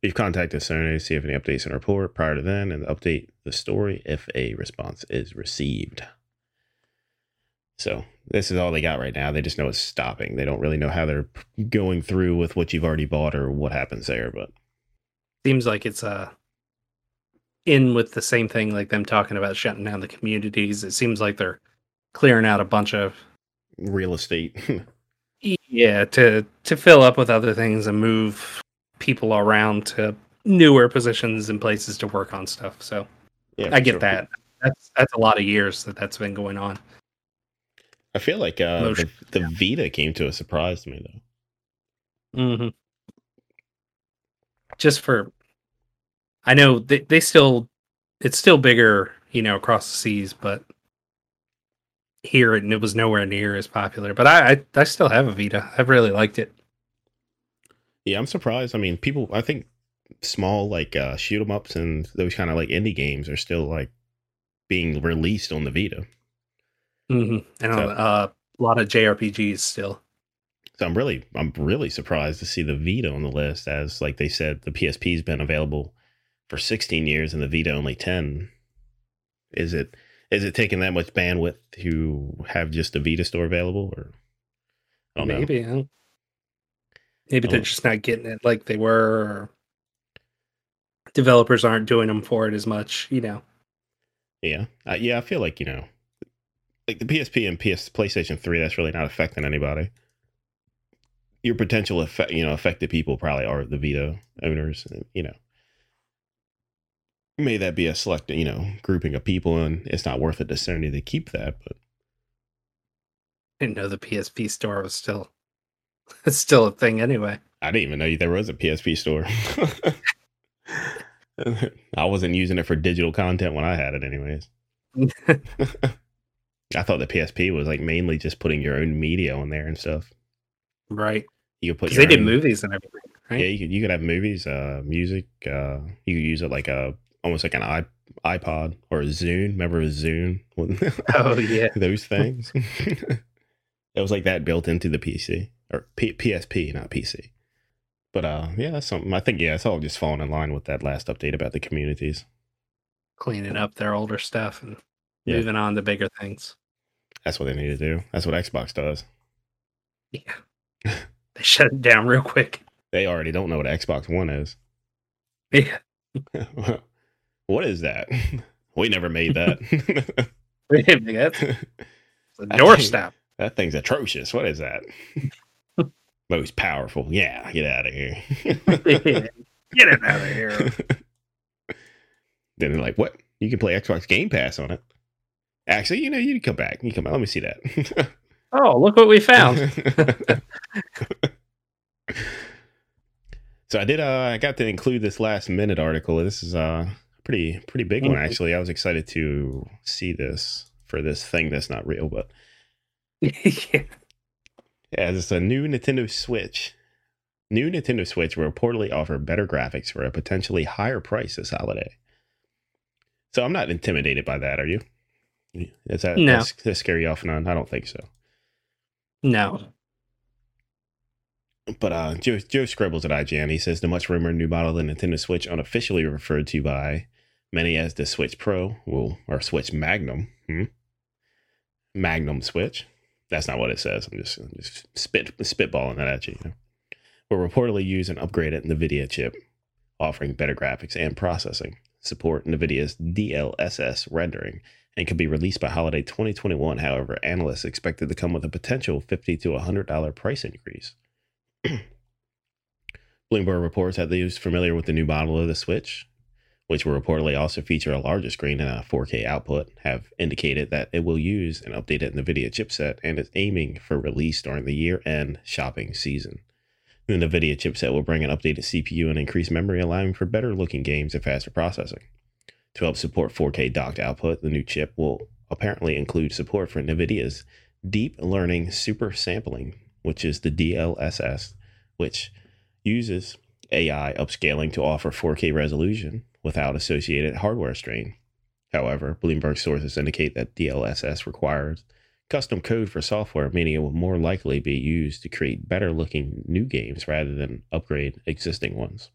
[SPEAKER 1] We've contacted Sony to see if any updates in the report prior to then and update the story if a response is received. So this is all they got right now. They just know it's stopping. They don't really know how they're going through with what you've already bought or what happens there, but
[SPEAKER 2] Seems like it's uh in with the same thing, like them talking about shutting down the communities. It seems like they're clearing out a bunch of
[SPEAKER 1] real estate.
[SPEAKER 2] yeah to to fill up with other things and move people around to newer positions and places to work on stuff. So
[SPEAKER 1] yeah,
[SPEAKER 2] I get
[SPEAKER 1] sure.
[SPEAKER 2] that. That's that's a lot of years that that's been going on.
[SPEAKER 1] I feel like uh, the, the Vita came to a surprise to me though.
[SPEAKER 2] Mm-hmm. Just for, I know they they still, it's still bigger, you know, across the seas, but here and it was nowhere near as popular. But I I, I still have a Vita. I've really liked it.
[SPEAKER 1] Yeah, I'm surprised. I mean, people. I think small like uh, shoot 'em ups and those kind of like indie games are still like being released on the Vita.
[SPEAKER 2] hmm And
[SPEAKER 1] So-
[SPEAKER 2] uh, a lot of JRPGs still.
[SPEAKER 1] So I'm really, I'm really surprised to see the Vita on the list. As like they said, the PSP's been available for 16 years and the Vita only 10. Is it, is it taking that much bandwidth to have just the Vita store available, or I don't know?
[SPEAKER 2] Maybe. Maybe they're
[SPEAKER 1] Oh.
[SPEAKER 2] just not getting it like they were. Or developers aren't doing them for it as much. You know.
[SPEAKER 1] Yeah, uh, yeah. I feel like you know, like the PSP and PS PlayStation 3, that's really not affecting anybody. Your potential effect, you know, affected people probably are the Vita owners, you know. May that be a select, you know, grouping of people, and it's not worth it to Sony to keep that, but
[SPEAKER 2] I didn't know the PSP store was still it's still a thing anyway.
[SPEAKER 1] I didn't even know there was a PSP store. I wasn't using it for digital content when I had it, anyways. I thought the PSP was like mainly just putting your own media on there and stuff.
[SPEAKER 2] Right.
[SPEAKER 1] You could put.
[SPEAKER 2] They did movies and everything. Right?
[SPEAKER 1] Yeah, you could. You could have movies, uh, music. Uh, you could use it like a almost like an iP- iPod or a Zune. Remember a Zune?
[SPEAKER 2] oh yeah,
[SPEAKER 1] those things. It was like that built into the PC or P- PSP, not PC. But uh, yeah, that's something. I think yeah, it's all just falling in line with that last update about the communities,
[SPEAKER 2] cleaning up their older stuff and yeah. moving on to bigger things.
[SPEAKER 1] That's what they need to do. That's what Xbox does.
[SPEAKER 2] Yeah, they shut it down real quick.
[SPEAKER 1] They already don't know what Xbox One is.
[SPEAKER 2] Yeah.
[SPEAKER 1] what is that? We never made that.
[SPEAKER 2] we didn't make that. It's a doorstep.
[SPEAKER 1] That thing's atrocious. What is that? Most powerful. Yeah, get out of here.
[SPEAKER 2] get it out of here.
[SPEAKER 1] then they're like, what? You can play Xbox Game Pass on it. Actually, you know, you come back. You come back. Let me see that.
[SPEAKER 2] oh, look what we found.
[SPEAKER 1] so I did uh I got to include this last minute article. This is uh pretty pretty big one actually. I was excited to see this for this thing that's not real, but yeah. Yeah, it's a new Nintendo Switch. New Nintendo Switch will reportedly offer better graphics for a potentially higher price this holiday. So I'm not intimidated by that, are you? Is that,
[SPEAKER 2] no.
[SPEAKER 1] that scare you off and on? I don't think so.
[SPEAKER 2] No.
[SPEAKER 1] But uh, Joe, Joe Skrebels at IGN, he says the much rumored new model of the Nintendo Switch, unofficially referred to by many as the Switch Pro, will or Switch Magnum, hmm? Magnum Switch, that's not what it says. I'm just, I'm just spit spitballing that at you. you know? Will reportedly use an upgraded NVIDIA chip, offering better graphics and processing, support NVIDIA's DLSS rendering, and could be released by holiday 2021. However, analysts expect it to come with a potential 50 to $100 price increase. Bloomberg reports that those familiar with the new model of the Switch which will reportedly also feature a larger screen and a 4K output, have indicated that it will use an updated NVIDIA chipset and is aiming for release during the year end shopping season. The NVIDIA chipset will bring an updated CPU and increased memory, allowing for better looking games and faster processing. To help support 4K docked output, the new chip will apparently include support for NVIDIA's Deep Learning Super Sampling, which is the DLSS, which uses AI upscaling to offer 4K resolution without associated hardware strain. However, Bloomberg sources indicate that DLSS requires custom code for software, meaning it will more likely be used to create better looking new games rather than upgrade existing ones.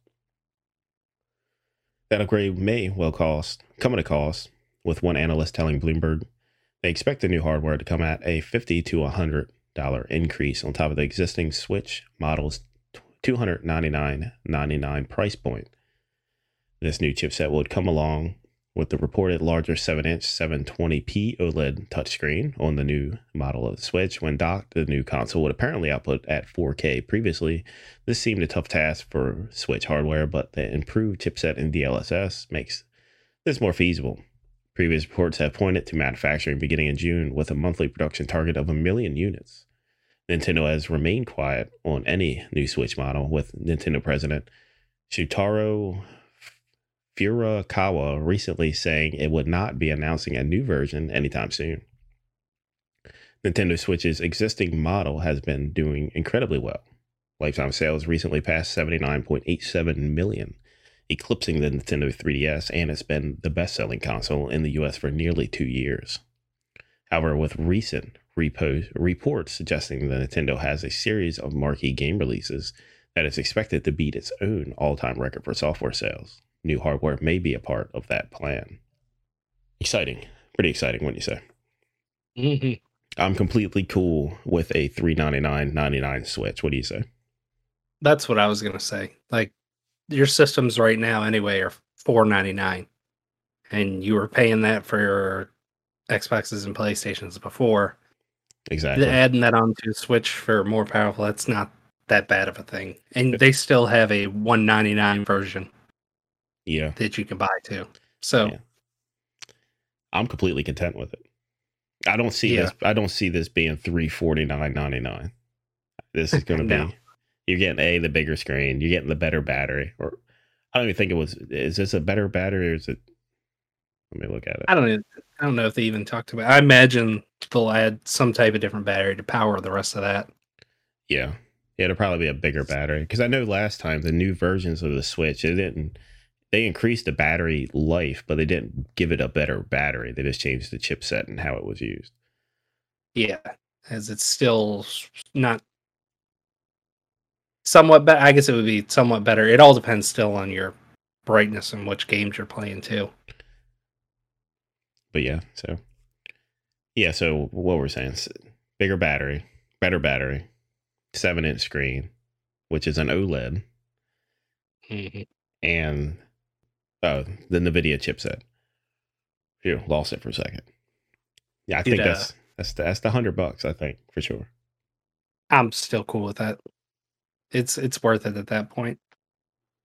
[SPEAKER 1] That upgrade may well cost come at a cost, with one analyst telling Bloomberg they expect the new hardware to come at a 50 to $100 increase on top of the existing Switch model's $299.99 price point this new chipset would come along with the reported larger 7 inch 720p OLED touchscreen on the new model of the Switch. When docked, the new console would apparently output at 4K. Previously, this seemed a tough task for Switch hardware, but the improved chipset in DLSS makes this more feasible. Previous reports have pointed to manufacturing beginning in June with a monthly production target of a million units. Nintendo has remained quiet on any new Switch model, with Nintendo president Shuntaro Furukawa recently saying it would not be announcing a new version anytime soon. Nintendo Switch's existing model has been doing incredibly well. Lifetime sales recently passed 79.87 million, eclipsing the Nintendo 3DS, and it's been the best selling console in the US for nearly two years. However, with recent repo- reports suggesting that Nintendo has a series of marquee game releases that is expected to beat its own all time record for software sales new hardware may be a part of that plan. Exciting. Pretty exciting, wouldn't you say?
[SPEAKER 2] Mm-hmm.
[SPEAKER 1] I'm completely cool with a 399.99 Switch. What do you say?
[SPEAKER 2] That's what I was going to say. Like your systems right now anyway are 499 and you were paying that for Xboxes and PlayStations before.
[SPEAKER 1] Exactly.
[SPEAKER 2] Adding that onto Switch for more powerful, that's not that bad of a thing. And they still have a 199 version
[SPEAKER 1] Yeah.
[SPEAKER 2] that you can buy too. So
[SPEAKER 1] Yeah. I'm completely content with it. I don't see
[SPEAKER 2] Yeah.
[SPEAKER 1] this I don't see this being three forty nine ninety nine. This is gonna
[SPEAKER 2] No.
[SPEAKER 1] be you're getting A, the bigger screen, you're getting the better battery. Or I don't even think it was is this a better battery or is it let me look at it.
[SPEAKER 2] I don't know. I don't know if they even talked about. I imagine they'll add some type of different battery to power the rest of that.
[SPEAKER 1] Yeah. Yeah, it'll probably be a bigger battery. Because I know last time the new versions of the Switch, it didn't they increased the battery life, but they didn't give it a better battery. They just changed the chipset and how it was used.
[SPEAKER 2] Yeah, as it's still not somewhat better. I guess it would be somewhat better. It all depends still on your brightness and which games you're playing too.
[SPEAKER 1] but yeah, so yeah, so what we're saying, is bigger battery, better battery, seven inch screen, which is an OLED,
[SPEAKER 2] Mhm.
[SPEAKER 1] and oh, the NVIDIA chipset. Phew, lost it for a second. Yeah, I think
[SPEAKER 2] uh,
[SPEAKER 1] that's that's the, that's the hundred bucks. I think for sure.
[SPEAKER 2] I'm still cool with that. It's it's worth it at that point.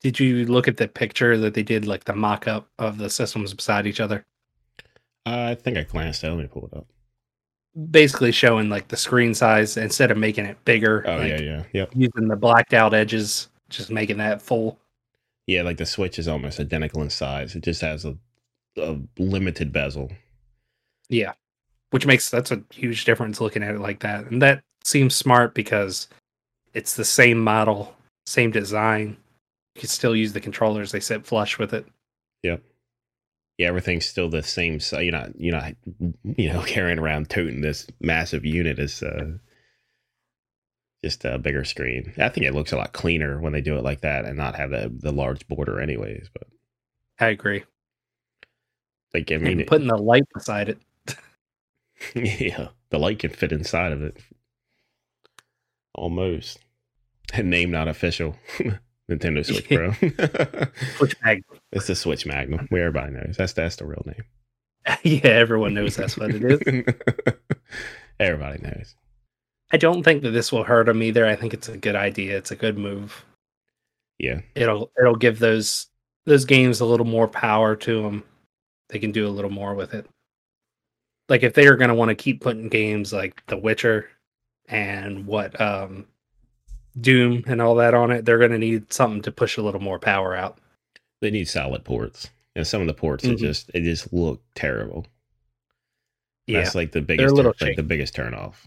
[SPEAKER 2] Did you look at the picture that they did, like the mock-up of the systems beside each other?
[SPEAKER 1] I think I glanced at. it. Let me pull it up.
[SPEAKER 2] Basically showing like the screen size instead of making it bigger.
[SPEAKER 1] Oh
[SPEAKER 2] like,
[SPEAKER 1] yeah, yeah, yep,
[SPEAKER 2] using the blacked out edges, just making that full.
[SPEAKER 1] Yeah. Like the Switch is almost identical in size. It just has a a limited bezel.
[SPEAKER 2] Yeah. Which makes that's a huge difference looking at it like that. And that seems smart because it's the same model, same design. You can still use the controllers, they sit flush with it.
[SPEAKER 1] Yep. Yeah, everything's still the same. So you're not you're not you know carrying around toting this massive unit as uh, just a bigger screen. I think it looks a lot cleaner when they do it like that and not have the the large border, anyways. But
[SPEAKER 2] I agree.
[SPEAKER 1] like I mean,
[SPEAKER 2] putting the light beside it.
[SPEAKER 1] yeah, the light can fit inside of it almost. And name not official. Nintendo Switch Pro.
[SPEAKER 2] Switch mag.
[SPEAKER 1] it's the Switch Magnum. Where everybody knows that's that's the real name.
[SPEAKER 2] yeah, everyone knows that's what it is.
[SPEAKER 1] Everybody knows.
[SPEAKER 2] I don't think that this will hurt them either. I think it's a good idea. It's a good move.
[SPEAKER 1] Yeah.
[SPEAKER 2] It'll it'll give those those games a little more power to them. They can do a little more with it. Like if they are going to want to keep putting games like The Witcher and what um Doom and all that on it, they're going to need something to push a little more power out.
[SPEAKER 1] They need solid ports. And some of the ports
[SPEAKER 2] Mhm.
[SPEAKER 1] just it just look terrible.
[SPEAKER 2] Yeah.
[SPEAKER 1] That's like the biggest like the biggest turn off.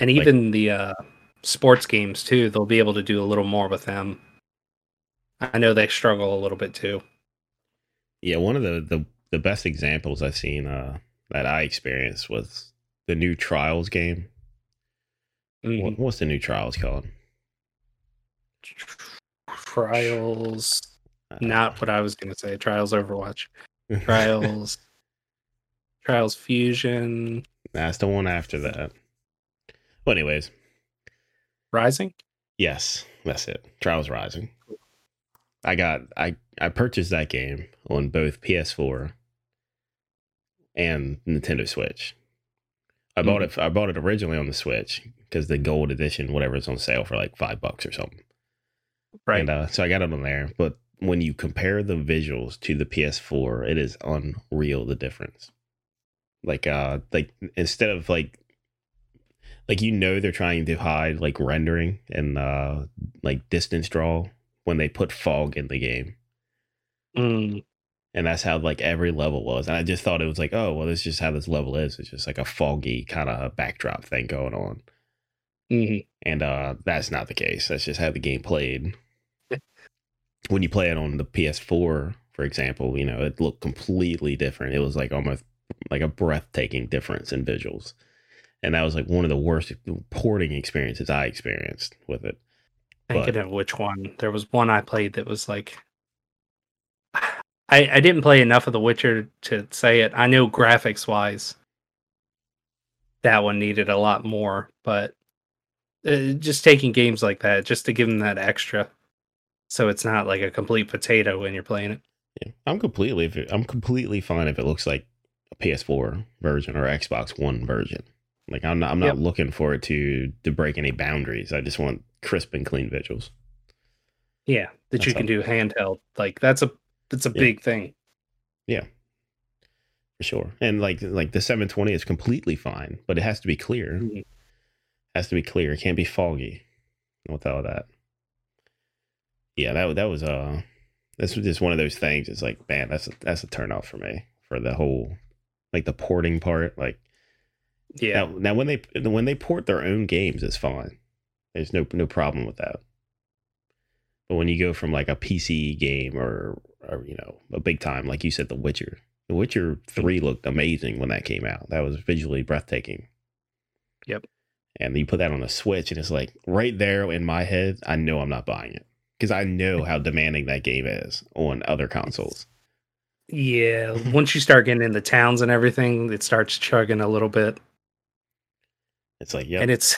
[SPEAKER 2] And even the uh sports games too, they'll be able to do a little more with them. I know they struggle a little bit too.
[SPEAKER 1] Yeah, one of the the, the best examples I've seen uh that I experienced was the new Trials game.
[SPEAKER 2] Mhm.
[SPEAKER 1] What, what's the new Trials called?
[SPEAKER 2] Trials
[SPEAKER 1] Uh,
[SPEAKER 2] not what I was gonna say. Trials Overwatch. Trials Trials Fusion
[SPEAKER 1] That's the one after that. Well, anyways,
[SPEAKER 2] Rising?
[SPEAKER 1] yes, that's it. Trials Rising. I got I I purchased that game on both PS4 and Nintendo Switch. I bought it. I bought it originally on the Switch because the gold edition, whatever, is on sale for like five bucks or something.
[SPEAKER 2] Right.
[SPEAKER 1] And uh, so I got it on there. But when you compare the visuals to the PS4, it is unreal the difference. Like uh like instead of like like you know they're trying to hide like rendering and uh like distance draw when they put fog in the game.
[SPEAKER 2] Mm,
[SPEAKER 1] And that's how like every level was. And I just thought it was like, oh well, this is just how this level is. It's just like a foggy kind of backdrop thing going on.
[SPEAKER 2] mhm.
[SPEAKER 1] and uh that's not the case that's just how the game played when you play it on the ps4 for example you know it looked completely different it was like almost like a breathtaking difference in visuals and that was like one of the worst porting experiences i experienced with it
[SPEAKER 2] Thinking
[SPEAKER 1] But-
[SPEAKER 2] of which one. There was one I played that was like I, I didn't play enough of The Witcher to say it. I know graphics wise that one needed a lot more, but uh, just taking games like that just to give them that extra so it's not like a complete potato when you're playing it.
[SPEAKER 1] yeah. i'm completely it- i'm completely fine if it looks like a PS4 version or Xbox One version. Like I'm not I'm not
[SPEAKER 2] Yep.
[SPEAKER 1] looking for it to to break any boundaries. I just want crisp and clean visuals.
[SPEAKER 2] Yeah, that
[SPEAKER 1] That's
[SPEAKER 2] you can do handheld. Like that's a that's a
[SPEAKER 1] Yeah.
[SPEAKER 2] big thing. Yeah.
[SPEAKER 1] For sure. And like like the 720 is completely fine, but it has to be clear.
[SPEAKER 2] Mhm.
[SPEAKER 1] has to be clear. It can't be foggy with all that. Yeah, that that was uh was just one of those things. It's like, man, that's a, that's a turn off for me for the whole like the porting part. Like
[SPEAKER 2] Yeah.
[SPEAKER 1] now, now when they when they port their own games, it's fine. There's no no problem with that. But when you go from like a PC game or or you know a big time, like you said, The Witcher. The Witcher Three looked amazing when that came out. That was visually breathtaking.
[SPEAKER 2] Yep.
[SPEAKER 1] And you put that on a Switch, and it's like right there in my head. I know I'm not buying it because I know how demanding that game is on other consoles.
[SPEAKER 2] Yeah. Once you start getting in the towns and everything, it starts chugging a little bit.
[SPEAKER 1] It's like, yeah,
[SPEAKER 2] And it's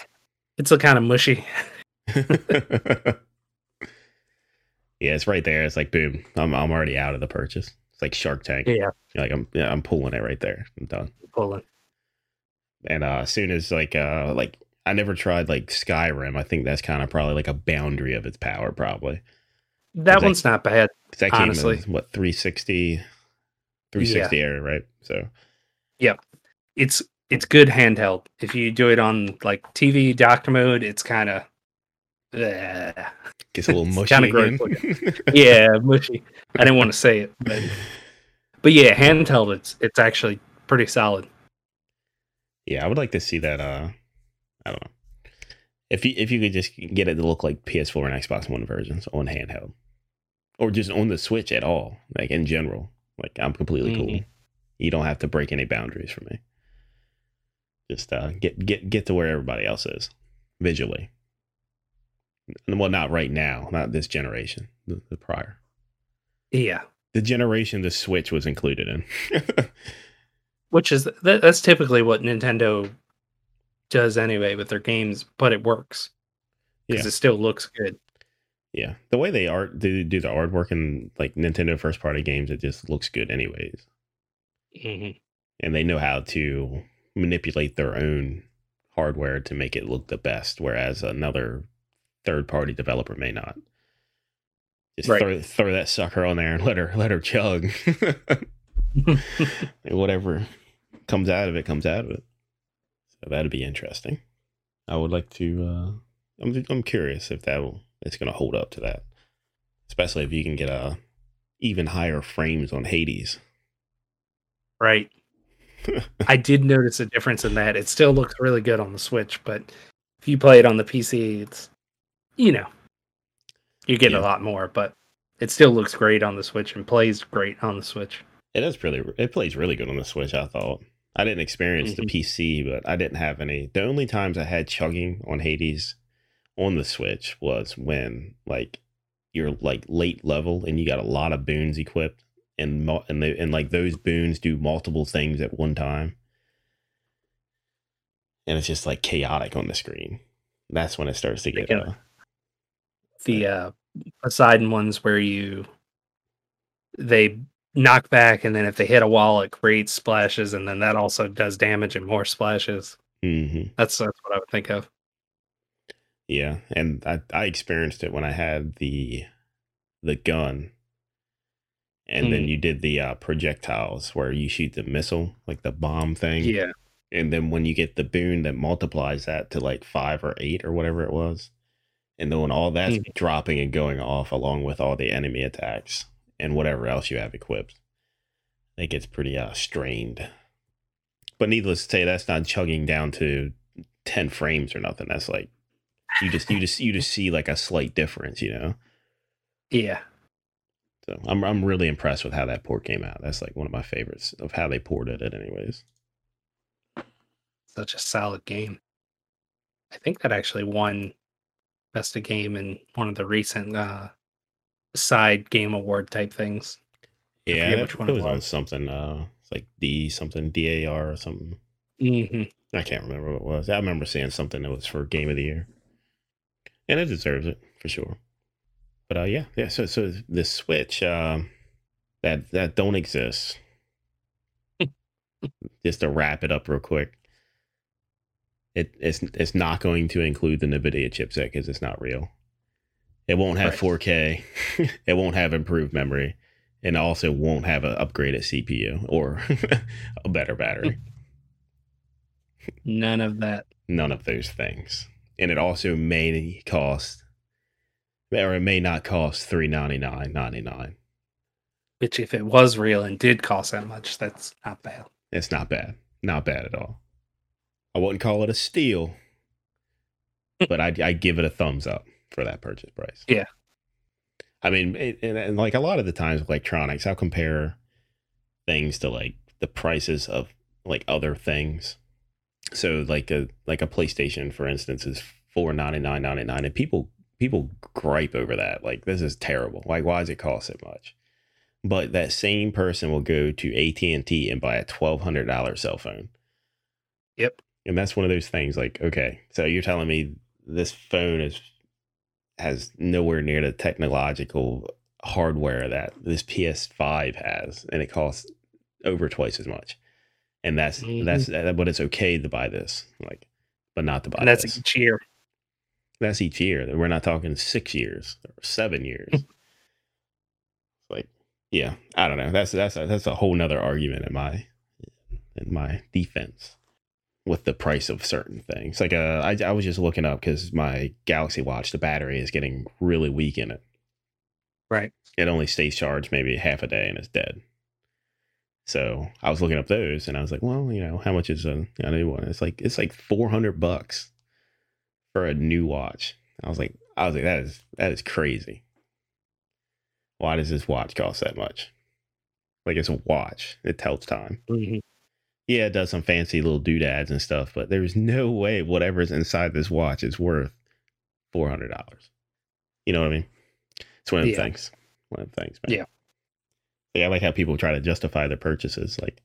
[SPEAKER 2] it's a kind of mushy.
[SPEAKER 1] yeah, it's right there. It's like boom, I'm I'm already out of the purchase. It's like Shark Tank.
[SPEAKER 2] Yeah.
[SPEAKER 1] Like I'm yeah, I'm pulling it right there. I'm done.
[SPEAKER 2] Pulling.
[SPEAKER 1] And uh as soon as like uh like I never tried like Skyrim. I think that's kind of probably like a boundary of its power, probably.
[SPEAKER 2] That one's not bad.
[SPEAKER 1] that came
[SPEAKER 2] Honestly.
[SPEAKER 1] in what 360 360 area, right? So yep,
[SPEAKER 2] It's it's good handheld. If you do it on like TV doctor mode, it's kind of
[SPEAKER 1] gets a little mushy
[SPEAKER 2] kinda gross yeah mushy. I didn't want to say it, but but yeah, handheld. It's it's actually pretty solid.
[SPEAKER 1] yeah, I would like to see that uh I don't know. If you if you could just get it to look like PS4 and Xbox One versions on handheld. Or just on the Switch at all, like in general. Like I'm completely cool.
[SPEAKER 2] Mhm.
[SPEAKER 1] You don't have to break any boundaries for me. Just uh get get get to where everybody else is visually. Well, not right now, not this generation, the, the prior.
[SPEAKER 2] Yeah,
[SPEAKER 1] The generation the Switch was included in.
[SPEAKER 2] which is that, that's typically what Nintendo does anyway with their games, but it works because
[SPEAKER 1] Yeah.
[SPEAKER 2] it still looks good.
[SPEAKER 1] Yeah, the way they art do do the artwork in like Nintendo first party games, it just looks good anyways,
[SPEAKER 2] Mhm.
[SPEAKER 1] and they know how to manipulate their own hardware to make it look the best, whereas another third party developer may not. Just
[SPEAKER 2] Right.
[SPEAKER 1] throw throw that sucker on there and let her let her chug, whatever comes out of it comes out of it. So that'd be interesting. I would like to. uh I'm I'm curious if that will it's going to hold up to that, especially if you can get a even higher frames on Hades.
[SPEAKER 2] right. I did notice a difference in that. It still looks really good on the Switch, but if you play it on the PC, it's you know you get
[SPEAKER 1] Yeah.
[SPEAKER 2] a lot more, but it still looks great on the Switch and plays great on the Switch.
[SPEAKER 1] It is really it plays really good on the Switch. I thought I didn't experience the
[SPEAKER 2] Mhm.
[SPEAKER 1] PC, but I didn't have any. The only times I had chugging on Hades on the Switch was when like you're like late level and you got a lot of boons equipped, and and they, and like those boons do multiple things at one time, and it's just like chaotic on the screen. That's when it starts to get. Uh,
[SPEAKER 2] The uh Poseidon ones where you they knock back and then if they hit a wall it creates splashes and then that also does damage and more splashes.
[SPEAKER 1] mhm.
[SPEAKER 2] That's that's what I would think of.
[SPEAKER 1] Yeah, and I I experienced it when I had the the gun, and then
[SPEAKER 2] Mm.
[SPEAKER 1] you did the uh, projectiles where you shoot the missile, like the bomb thing.
[SPEAKER 2] Yeah.
[SPEAKER 1] and then when you get the boon that multiplies that to like five or eight or whatever it was, and then when all that's
[SPEAKER 2] Mhm.
[SPEAKER 1] dropping and going off along with all the enemy attacks and whatever else you have equipped, it gets pretty uh strained. But needless to say, that's not chugging down to ten frames or nothing. That's like you just you just you just see like a slight difference, you know.
[SPEAKER 2] Yeah.
[SPEAKER 1] So I'm I'm really impressed with how that port came out. That's like one of my favorites of how they ported it, anyways.
[SPEAKER 2] Such a solid game. I think that actually won best of game in one of the recent uh side game award type things.
[SPEAKER 1] Yeah,
[SPEAKER 2] which one
[SPEAKER 1] it
[SPEAKER 2] it
[SPEAKER 1] was on something. Uh, like D something D A R or something.
[SPEAKER 2] hmm
[SPEAKER 1] I can't remember what it was. I remember seeing something that was for Game of the Year, and it deserves it for sure. But uh, yeah, yeah. So so the Switch um, that that don't exist. just to wrap it up real quick. It, it's it's not going to include the NVIDIA chipset because it's not real. It won't have
[SPEAKER 2] Right.
[SPEAKER 1] 4K. it won't have improved memory, and also won't have an upgraded CPU or a better battery.
[SPEAKER 2] None of that.
[SPEAKER 1] None of those things. And it also may cost, or it may not cost three ninety nine ninety nine.
[SPEAKER 2] Which, if it was real and did cost that much, that's not bad.
[SPEAKER 1] It's not bad. Not bad at all. I wouldn't call it a steal, but I'd, I'd give it a thumbs up for that purchase price.
[SPEAKER 2] Yeah.
[SPEAKER 1] I mean, it, and, and like a lot of the times with electronics, I'll compare things to like the prices of like other things. So like a like a PlayStation, for instance, is four ninety nine ninety nine, and people people gripe over that. Like this is terrible. Like why does it cost so much? But that same person will go to AT and T and buy a twelve hundred dollar cell phone.
[SPEAKER 2] Yep.
[SPEAKER 1] And that's one of those things. Like okay, so you're telling me this phone is has nowhere near the technological hardware that this PS5 has, and it costs over twice as much. And that's
[SPEAKER 2] Mhm.
[SPEAKER 1] that's that, but it's okay to buy this, like, but not to buy
[SPEAKER 2] And that's
[SPEAKER 1] this.
[SPEAKER 2] each year.
[SPEAKER 1] That's each year. We're not talking six years or seven years. like, yeah, I don't know. That's that's a, that's a whole nother argument in my in my defense with the price of certain things. Like, uh, I I was just looking up because my Galaxy Watch, the battery is getting really weak in it.
[SPEAKER 2] Right.
[SPEAKER 1] It only stays charged maybe half a day and it's dead. So I was looking up those and I was like, well, you know, how much is a, a new one? It's like it's like four hundred bucks for a new watch. I was like, I was like, that is that is crazy. Why does this watch cost that much? Like it's a watch. It tells time.
[SPEAKER 2] Mhm.
[SPEAKER 1] Yeah, it does some fancy little doodads and stuff, but there's no way whatever's inside this watch is worth four hundred dollars. You know what I mean? It's one of the
[SPEAKER 2] Yeah.
[SPEAKER 1] things. One of the things, man.
[SPEAKER 2] Yeah.
[SPEAKER 1] Yeah, I like how people try to justify their purchases, like,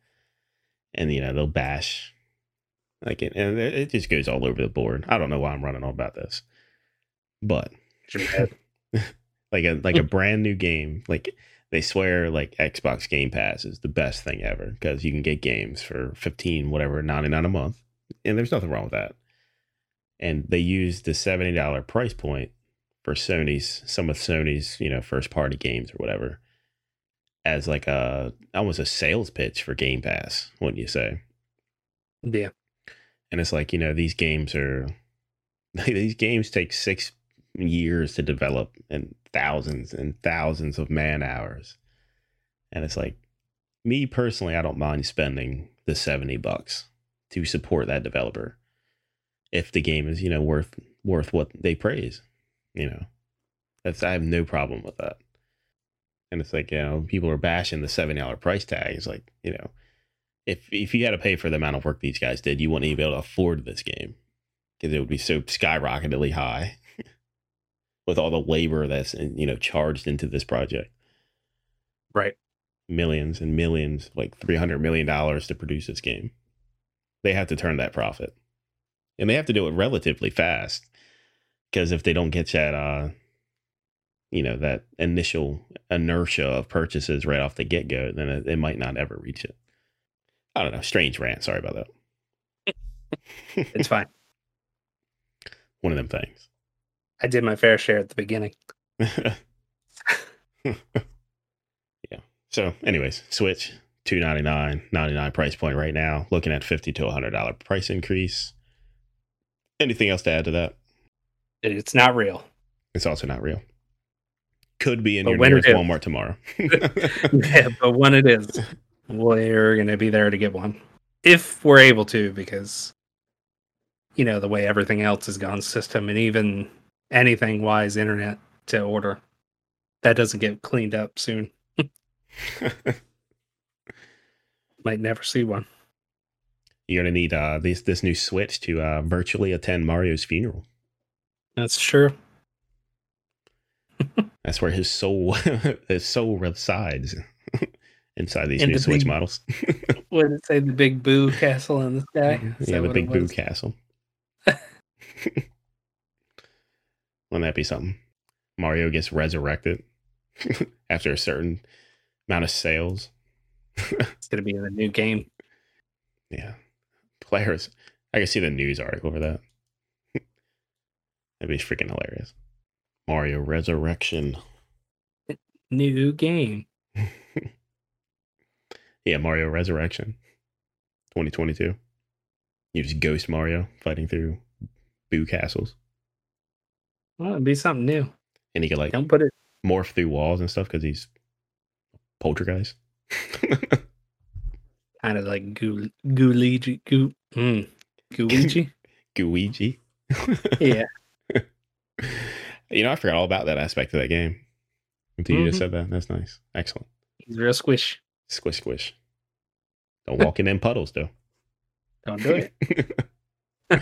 [SPEAKER 1] and you know they'll bash, like, it, and it just goes all over the board. I don't know why I'm running on about this, but like a like a brand new game, like they swear like Xbox Game Pass is the best thing ever because you can get games for fifteen whatever ninety nine a month, and there's nothing wrong with that. And they use the seventy dollar price point for Sony's some of Sony's you know first party games or whatever as like a almost a sales pitch for Game Pass, wouldn't you say?
[SPEAKER 2] Yeah.
[SPEAKER 1] And it's like you know these games are these games take six years to develop and thousands and thousands of man hours. And it's like me personally i don't mind spending the 70 bucks to support that developer if the game is you know worth worth what they praise you know? That's i have no problem with that. And it's like you know people are bashing the $70 price tag. It's like you know if if you had to pay for the amount of work these guys did, you wouldn't even be able to afford this game because it would be so skyrocketedly high with all the labor that's you know charged into this project.
[SPEAKER 2] Right.
[SPEAKER 1] Millions and millions, like three hundred million dollars to produce this game. They have to turn that profit, and they have to do it relatively fast because if they don't get that, uh, you know, that initial inertia of purchases right off the get go, then it, it might not ever reach it. I don't know. Strange rant. Sorry about that.
[SPEAKER 2] It's fine.
[SPEAKER 1] One of them things.
[SPEAKER 2] I did my fair share at the beginning.
[SPEAKER 1] yeah. So, anyways, Switch two ninety nine ninety nine price point right now. Looking at fifty to hundred dollar price increase. Anything else to add to that?
[SPEAKER 2] It's not real.
[SPEAKER 1] It's also not real. Could be in
[SPEAKER 2] But
[SPEAKER 1] your nearest Walmart tomorrow.
[SPEAKER 2] yeah, but when it is, we're going to be there to get one. If we're able to, because, you know, the way everything else has gone system and even anything wise internet to order, that doesn't get cleaned up soon. Might never see one.
[SPEAKER 1] You're gonna need uh this this new Switch to uh virtually attend Mario's funeral.
[SPEAKER 2] That's true.
[SPEAKER 1] That's where his soul his soul resides inside these
[SPEAKER 2] In
[SPEAKER 1] new
[SPEAKER 2] the
[SPEAKER 1] Switch
[SPEAKER 2] big-
[SPEAKER 1] models.
[SPEAKER 2] What did it say? The big boo castle in the sky? Is
[SPEAKER 1] yeah, the big boo castle. Wouldn't that be something? Mario gets resurrected after a certain amount of sales.
[SPEAKER 2] It's going to be in the new game.
[SPEAKER 1] Yeah. Players. I can see the news article for that. That'd be freaking hilarious. Mario Resurrection.
[SPEAKER 2] New game.
[SPEAKER 1] Yeah, Mario Resurrection. 2022. You just ghost Mario fighting through Boo castles.
[SPEAKER 2] Well, it'd be something new.
[SPEAKER 1] And he could like
[SPEAKER 2] Don't put it.
[SPEAKER 1] morph through walls and stuff because he's poltergeist.
[SPEAKER 2] Kind of like Goo Gooligi. Goo. Mm, Gooigi.
[SPEAKER 1] Gooigi.
[SPEAKER 2] yeah.
[SPEAKER 1] You know, I forgot all about that aspect of that game. Until you just
[SPEAKER 2] Mhm.
[SPEAKER 1] said that. That's nice. Excellent.
[SPEAKER 2] He's real squish.
[SPEAKER 1] Squish, squish. Don't walk in them puddles, though.
[SPEAKER 2] Don't do it.
[SPEAKER 1] but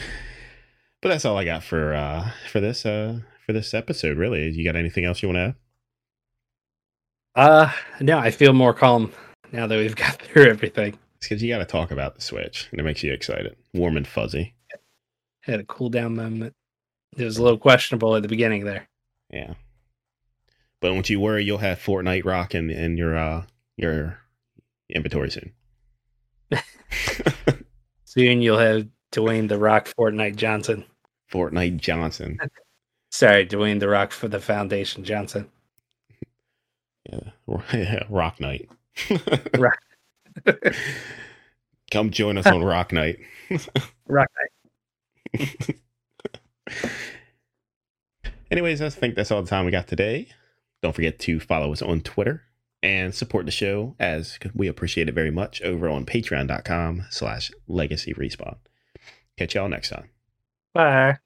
[SPEAKER 1] that's all I got for uh for this uh for this episode. Really, you got anything else you want to add?
[SPEAKER 2] Uh, no, I feel more calm now that we've got through everything.
[SPEAKER 1] It's because you got to talk about the Switch, and it makes you excited, warm and fuzzy.
[SPEAKER 2] Had a cool down moment. It was a little questionable at the beginning there.
[SPEAKER 1] Yeah. But don't you worry, you'll have Fortnite Rock in, in your uh your inventory soon.
[SPEAKER 2] Soon you'll have Dwayne the Rock Fortnite Johnson.
[SPEAKER 1] Fortnite Johnson.
[SPEAKER 2] Sorry, Dwayne the Rock for the Foundation Johnson.
[SPEAKER 1] Yeah. Rock Night.
[SPEAKER 2] Rock.
[SPEAKER 1] Come join us on Rock Night.
[SPEAKER 2] Rock Night.
[SPEAKER 1] Anyways, I think that's all the time we got today. Don't forget to follow us on Twitter and support the show as we appreciate it very much over on patreon.com slash legacy respawn. Catch y'all next time.
[SPEAKER 2] Bye.